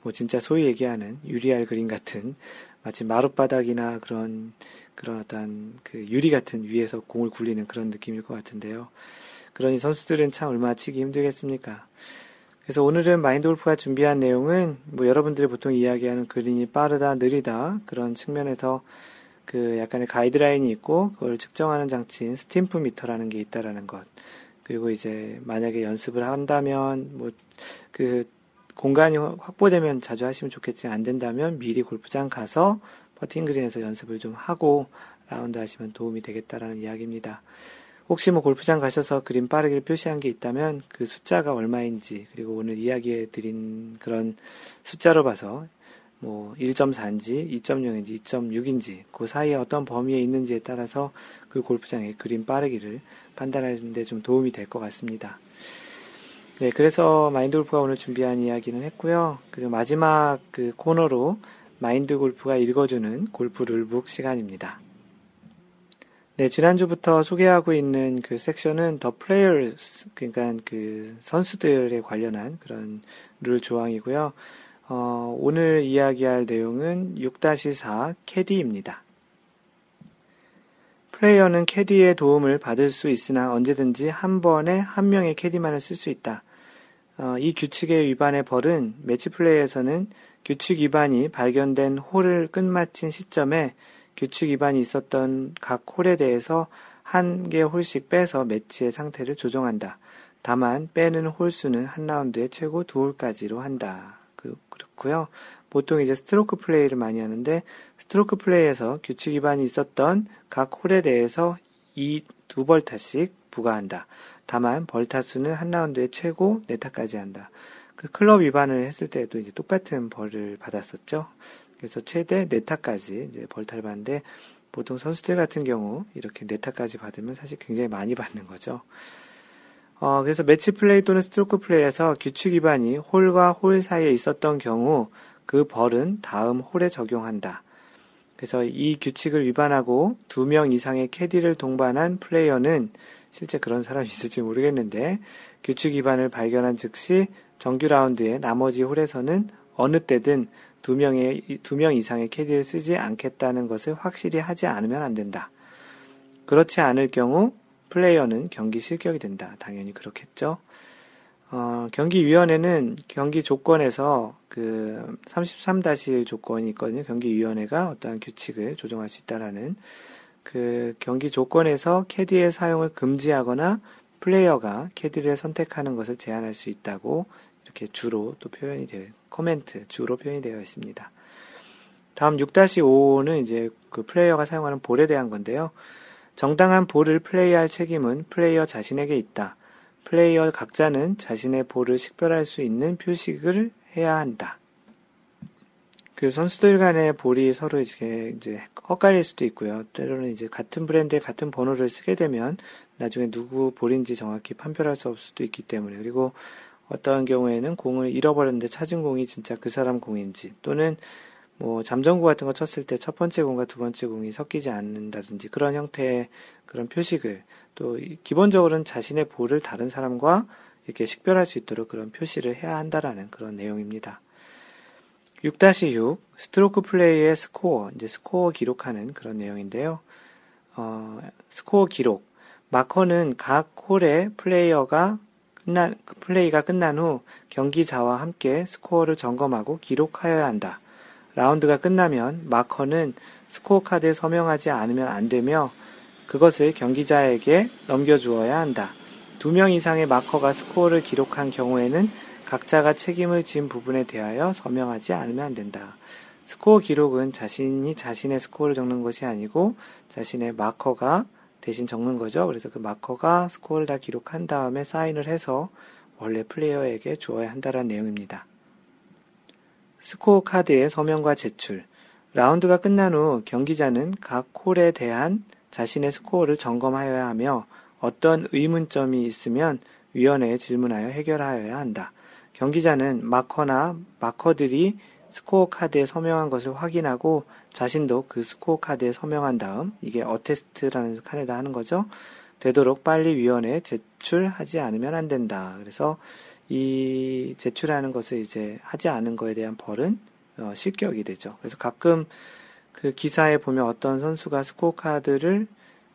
뭐 진짜 소위 얘기하는 유리알 그린 같은 마치 마룻바닥이나 그런 그런 어떤 그 유리 같은 위에서 공을 굴리는 그런 느낌일 것 같은데요. 그러니 선수들은 참 얼마나 치기 힘들겠습니까? 그래서 오늘은 마인드 골프가 준비한 내용은 뭐 여러분들이 보통 이야기하는 그린이 빠르다, 느리다 그런 측면에서 그 약간의 가이드라인이 있고 그걸 측정하는 장치인 Stimpmeter라는 게 있다라는 것. 그리고 이제 만약에 연습을 한다면 뭐 그 공간이 확보되면 자주 하시면 좋겠지 안 된다면 미리 골프장 가서 퍼팅 그린에서 연습을 좀 하고 라운드 하시면 도움이 되겠다라는 이야기입니다. 혹시 뭐 골프장 가셔서 그린 빠르기를 표시한 게 있다면 그 숫자가 얼마인지 그리고 오늘 이야기해 드린 그런 숫자로 봐서 뭐 1.4인지 2.0인지 2.6인지 그 사이에 어떤 범위에 있는지에 따라서 그 골프장의 그림 빠르기를 판단하는 데 좀 도움이 될 것 같습니다. 네, 그래서 마인드 골프가 오늘 준비한 이야기는 했고요. 그리고 마지막 그 코너로 마인드 골프가 읽어주는 골프 rule book 시간입니다. 네, 지난주부터 소개하고 있는 그 섹션은 the players, 그러니까 그 선수들에 관련한 그런 룰 조항이고요. 어, 오늘 이야기할 내용은 6-4 캐디입니다. 플레이어는 캐디의 도움을 받을 수 있으나 언제든지 한 번에 한 명의 캐디만을 쓸 수 있다. 어, 이 규칙의 위반의 벌은 매치 플레이에서는 규칙 위반이 발견된 홀을 끝마친 시점에 규칙 위반이 있었던 각 홀에 대해서 한 개 홀씩 빼서 매치의 상태를 조정한다. 다만 빼는 홀수는 한 라운드에 최고 두 홀까지로 한다. 그, 그렇고요. 보통 이제 스트로크 플레이를 많이 하는데 스트로크 플레이에서 규칙 위반이 있었던 각 홀에 대해서 이 두 벌타씩 부과한다. 다만 벌타수는 한 라운드에 최고 네 타까지 한다. 그 클럽 위반을 했을 때도 이제 똑같은 벌을 받았었죠. 그래서 최대 네 타까지 이제 벌타를 받는데 보통 선수들 같은 경우 이렇게 네 타까지 받으면 사실 굉장히 많이 받는 거죠. 어, 그래서 매치 플레이 또는 스트로크 플레이에서 규칙 위반이 홀과 홀 사이에 있었던 경우 그 벌은 다음 홀에 적용한다. 그래서 이 규칙을 위반하고 두 명 이상의 캐디를 동반한 플레이어는 실제 그런 사람이 있을지 모르겠는데 규칙 위반을 발견한 즉시 정규 라운드의 나머지 홀에서는 어느 때든 두 명의 두 명 이상의 캐디를 쓰지 않겠다는 것을 확실히 하지 않으면 안 된다. 그렇지 않을 경우 플레이어는 경기 실격이 된다. 당연히 그렇겠죠. 어, 경기위원회는 경기 조건에서 그 33-1 조건이 있거든요. 경기위원회가 어떠한 규칙을 조정할 수 있다라는 그 경기 조건에서 캐디의 사용을 금지하거나 플레이어가 캐디를 선택하는 것을 제한할 수 있다고 이렇게 주로 또 표현이 되어 코멘트 주로 표현이 되어 있습니다. 다음 6-5는 이제 그 플레이어가 사용하는 볼에 대한 건데요. 정당한 볼을 플레이할 책임은 플레이어 자신에게 있다. 플레이어 각자는 자신의 볼을 식별할 수 있는 표식을 해야 한다. 그 선수들 간의 볼이 서로 이제, 이제 헷갈릴 수도 있고요. 때로는 이제 같은 브랜드의 같은 번호를 쓰게 되면 나중에 누구 볼인지 정확히 판별할 수 없을 수도 있기 때문에 그리고 어떠한 경우에는 공을 잃어버렸는데 찾은 공이 진짜 그 사람 공인지 또는 뭐 잠정구 같은 거 쳤을 때 첫 번째 공과 두 번째 공이 섞이지 않는다든지 그런 형태의 그런 표식을 또 기본적으로는 자신의 볼을 다른 사람과 이렇게 식별할 수 있도록 그런 표시를 해야 한다라는 그런 내용입니다. 6-6 스트로크 플레이의 스코어 이제 스코어 기록하는 그런 내용인데요. 어, 스코어 기록 마커는 각 홀의 플레이어가 끝난 플레이가 끝난 후 경기자와 함께 스코어를 점검하고 기록하여야 한다. 라운드가 끝나면 마커는 스코어 카드에 서명하지 않으면 안 되며 그것을 경기자에게 넘겨주어야 한다. 두 명 이상의 마커가 스코어를 기록한 경우에는 각자가 책임을 진 부분에 대하여 서명하지 않으면 안 된다. 스코어 기록은 자신이 자신의 스코어를 적는 것이 아니고 자신의 마커가 대신 적는 거죠. 그래서 그 마커가 스코어를 다 기록한 다음에 사인을 해서 원래 플레이어에게 주어야 한다는 내용입니다. 스코어 카드의 서명과 제출. 라운드가 끝난 후 경기자는 각 홀에 대한 자신의 스코어를 점검하여야 하며 어떤 의문점이 있으면 위원회에 질문하여 해결하여야 한다. 경기자는 마커나 마커들이 스코어 카드에 서명한 것을 확인하고 자신도 그 스코어 카드에 서명한 다음 이게 attest라는 칸에다 하는 거죠. 되도록 빨리 위원회에 제출하지 않으면 안 된다. 그래서 이 제출하는 것을 이제 하지 않은 거에 대한 벌은 어, 실격이 되죠. 그래서 가끔 그 기사에 보면 어떤 선수가 스코어 카드를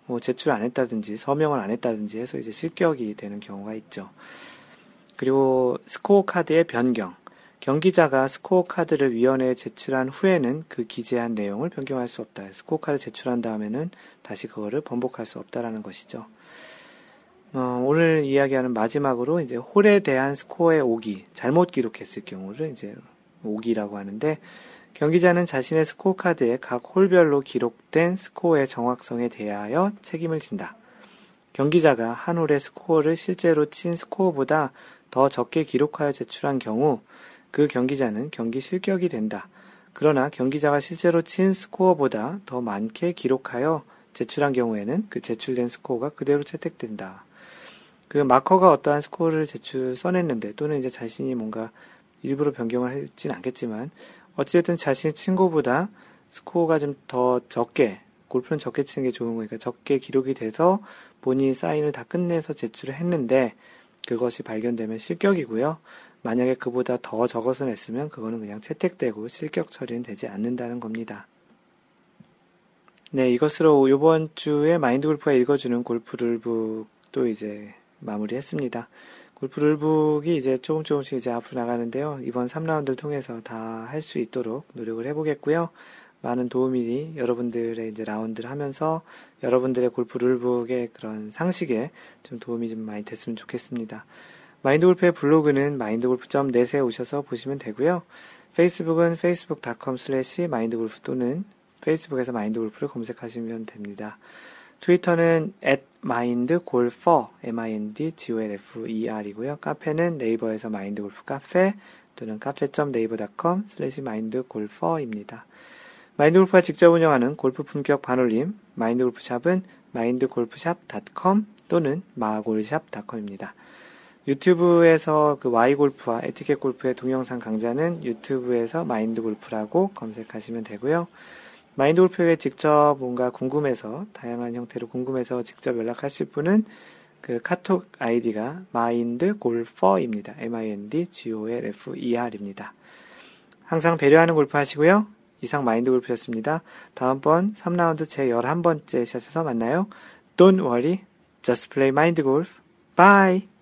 뭐 제출 안 했다든지 서명을 안 했다든지 해서 이제 실격이 되는 경우가 있죠. 그리고 스코어 카드의 변경. 경기자가 스코어 카드를 위원회에 제출한 후에는 그 기재한 내용을 변경할 수 없다. 스코어 카드 제출한 다음에는 다시 그거를 번복할 수 없다라는 것이죠. 어, 오늘 이야기하는 마지막으로 이제 홀에 대한 스코어의 오기, 잘못 기록했을 경우를 이제 오기라고 하는데 경기자는 자신의 스코어 카드에 각 홀별로 기록된 스코어의 정확성에 대하여 책임을 진다. 경기자가 한 홀의 스코어를 실제로 친 스코어보다 더 적게 기록하여 제출한 경우 그 경기자는 경기 실격이 된다. 그러나 경기자가 실제로 친 스코어보다 더 많게 기록하여 제출한 경우에는 그 제출된 스코어가 그대로 채택된다. 그 마커가 어떠한 스코어를 제출 써냈는데 또는 이제 자신이 뭔가 일부러 변경을 할진 않겠지만 어찌됐든 자신의 친구보다 스코어가 좀 더 적게 골프는 적게 치는 게 좋은 거니까 적게 기록이 돼서 본인이 사인을 다 끝내서 제출을 했는데 그것이 발견되면 실격이고요. 만약에 그보다 더 적어서 냈으면 그거는 그냥 채택되고 실격 처리는 되지 않는다는 겁니다. 네, 이것으로 이번 주에 마인드 골프가 읽어주는 골프 룰북도 이제 마무리했습니다. 골프 룰북이 이제 조금 조금씩 이제 앞으로 나가는데요. 이번 3라운드를 통해서 다 할 수 있도록 노력을 해보겠고요. 많은 도움이 여러분들의 이제 라운드를 하면서 여러분들의 골프 룰북의 그런 상식에 좀 도움이 좀 많이 됐으면 좋겠습니다. 마인드 골프의 블로그는 마인드골프.net에 오셔서 보시면 되고요. 페이스북은 facebook.com slash 마인드골프 또는 페이스북에서 마인드골프를 검색하시면 됩니다. 트위터는 at mindgolfer, m-i-n-d-g-o-l-f-e-r이고요. 카페는 네이버에서 마인드골프 카페 또는 카페.naver.com slash mindgolfer입니다. 마인드골프가 직접 운영하는 골프 품격 반올림 마인드골프샵은 마인드골프샵.com 또는 마골샵.com입니다. 유튜브에서 그 Y골프와 에티켓 골프의 동영상 강좌는 유튜브에서 마인드 골프라고 검색하시면 되고요. 마인드 골프 에 직접 뭔가 궁금해서 다양한 형태로 궁금해서 직접 연락하실 분은 그 카톡 아이디가 마인드 골퍼입니다. M-I-N-D-G-O-L-F-E-R입니다. 항상 배려하는 골프 하시고요. 이상 마인드 골프였습니다. 다음번 3라운드 제 11번째 샷에서 만나요. Don't worry, just play mind golf. Bye!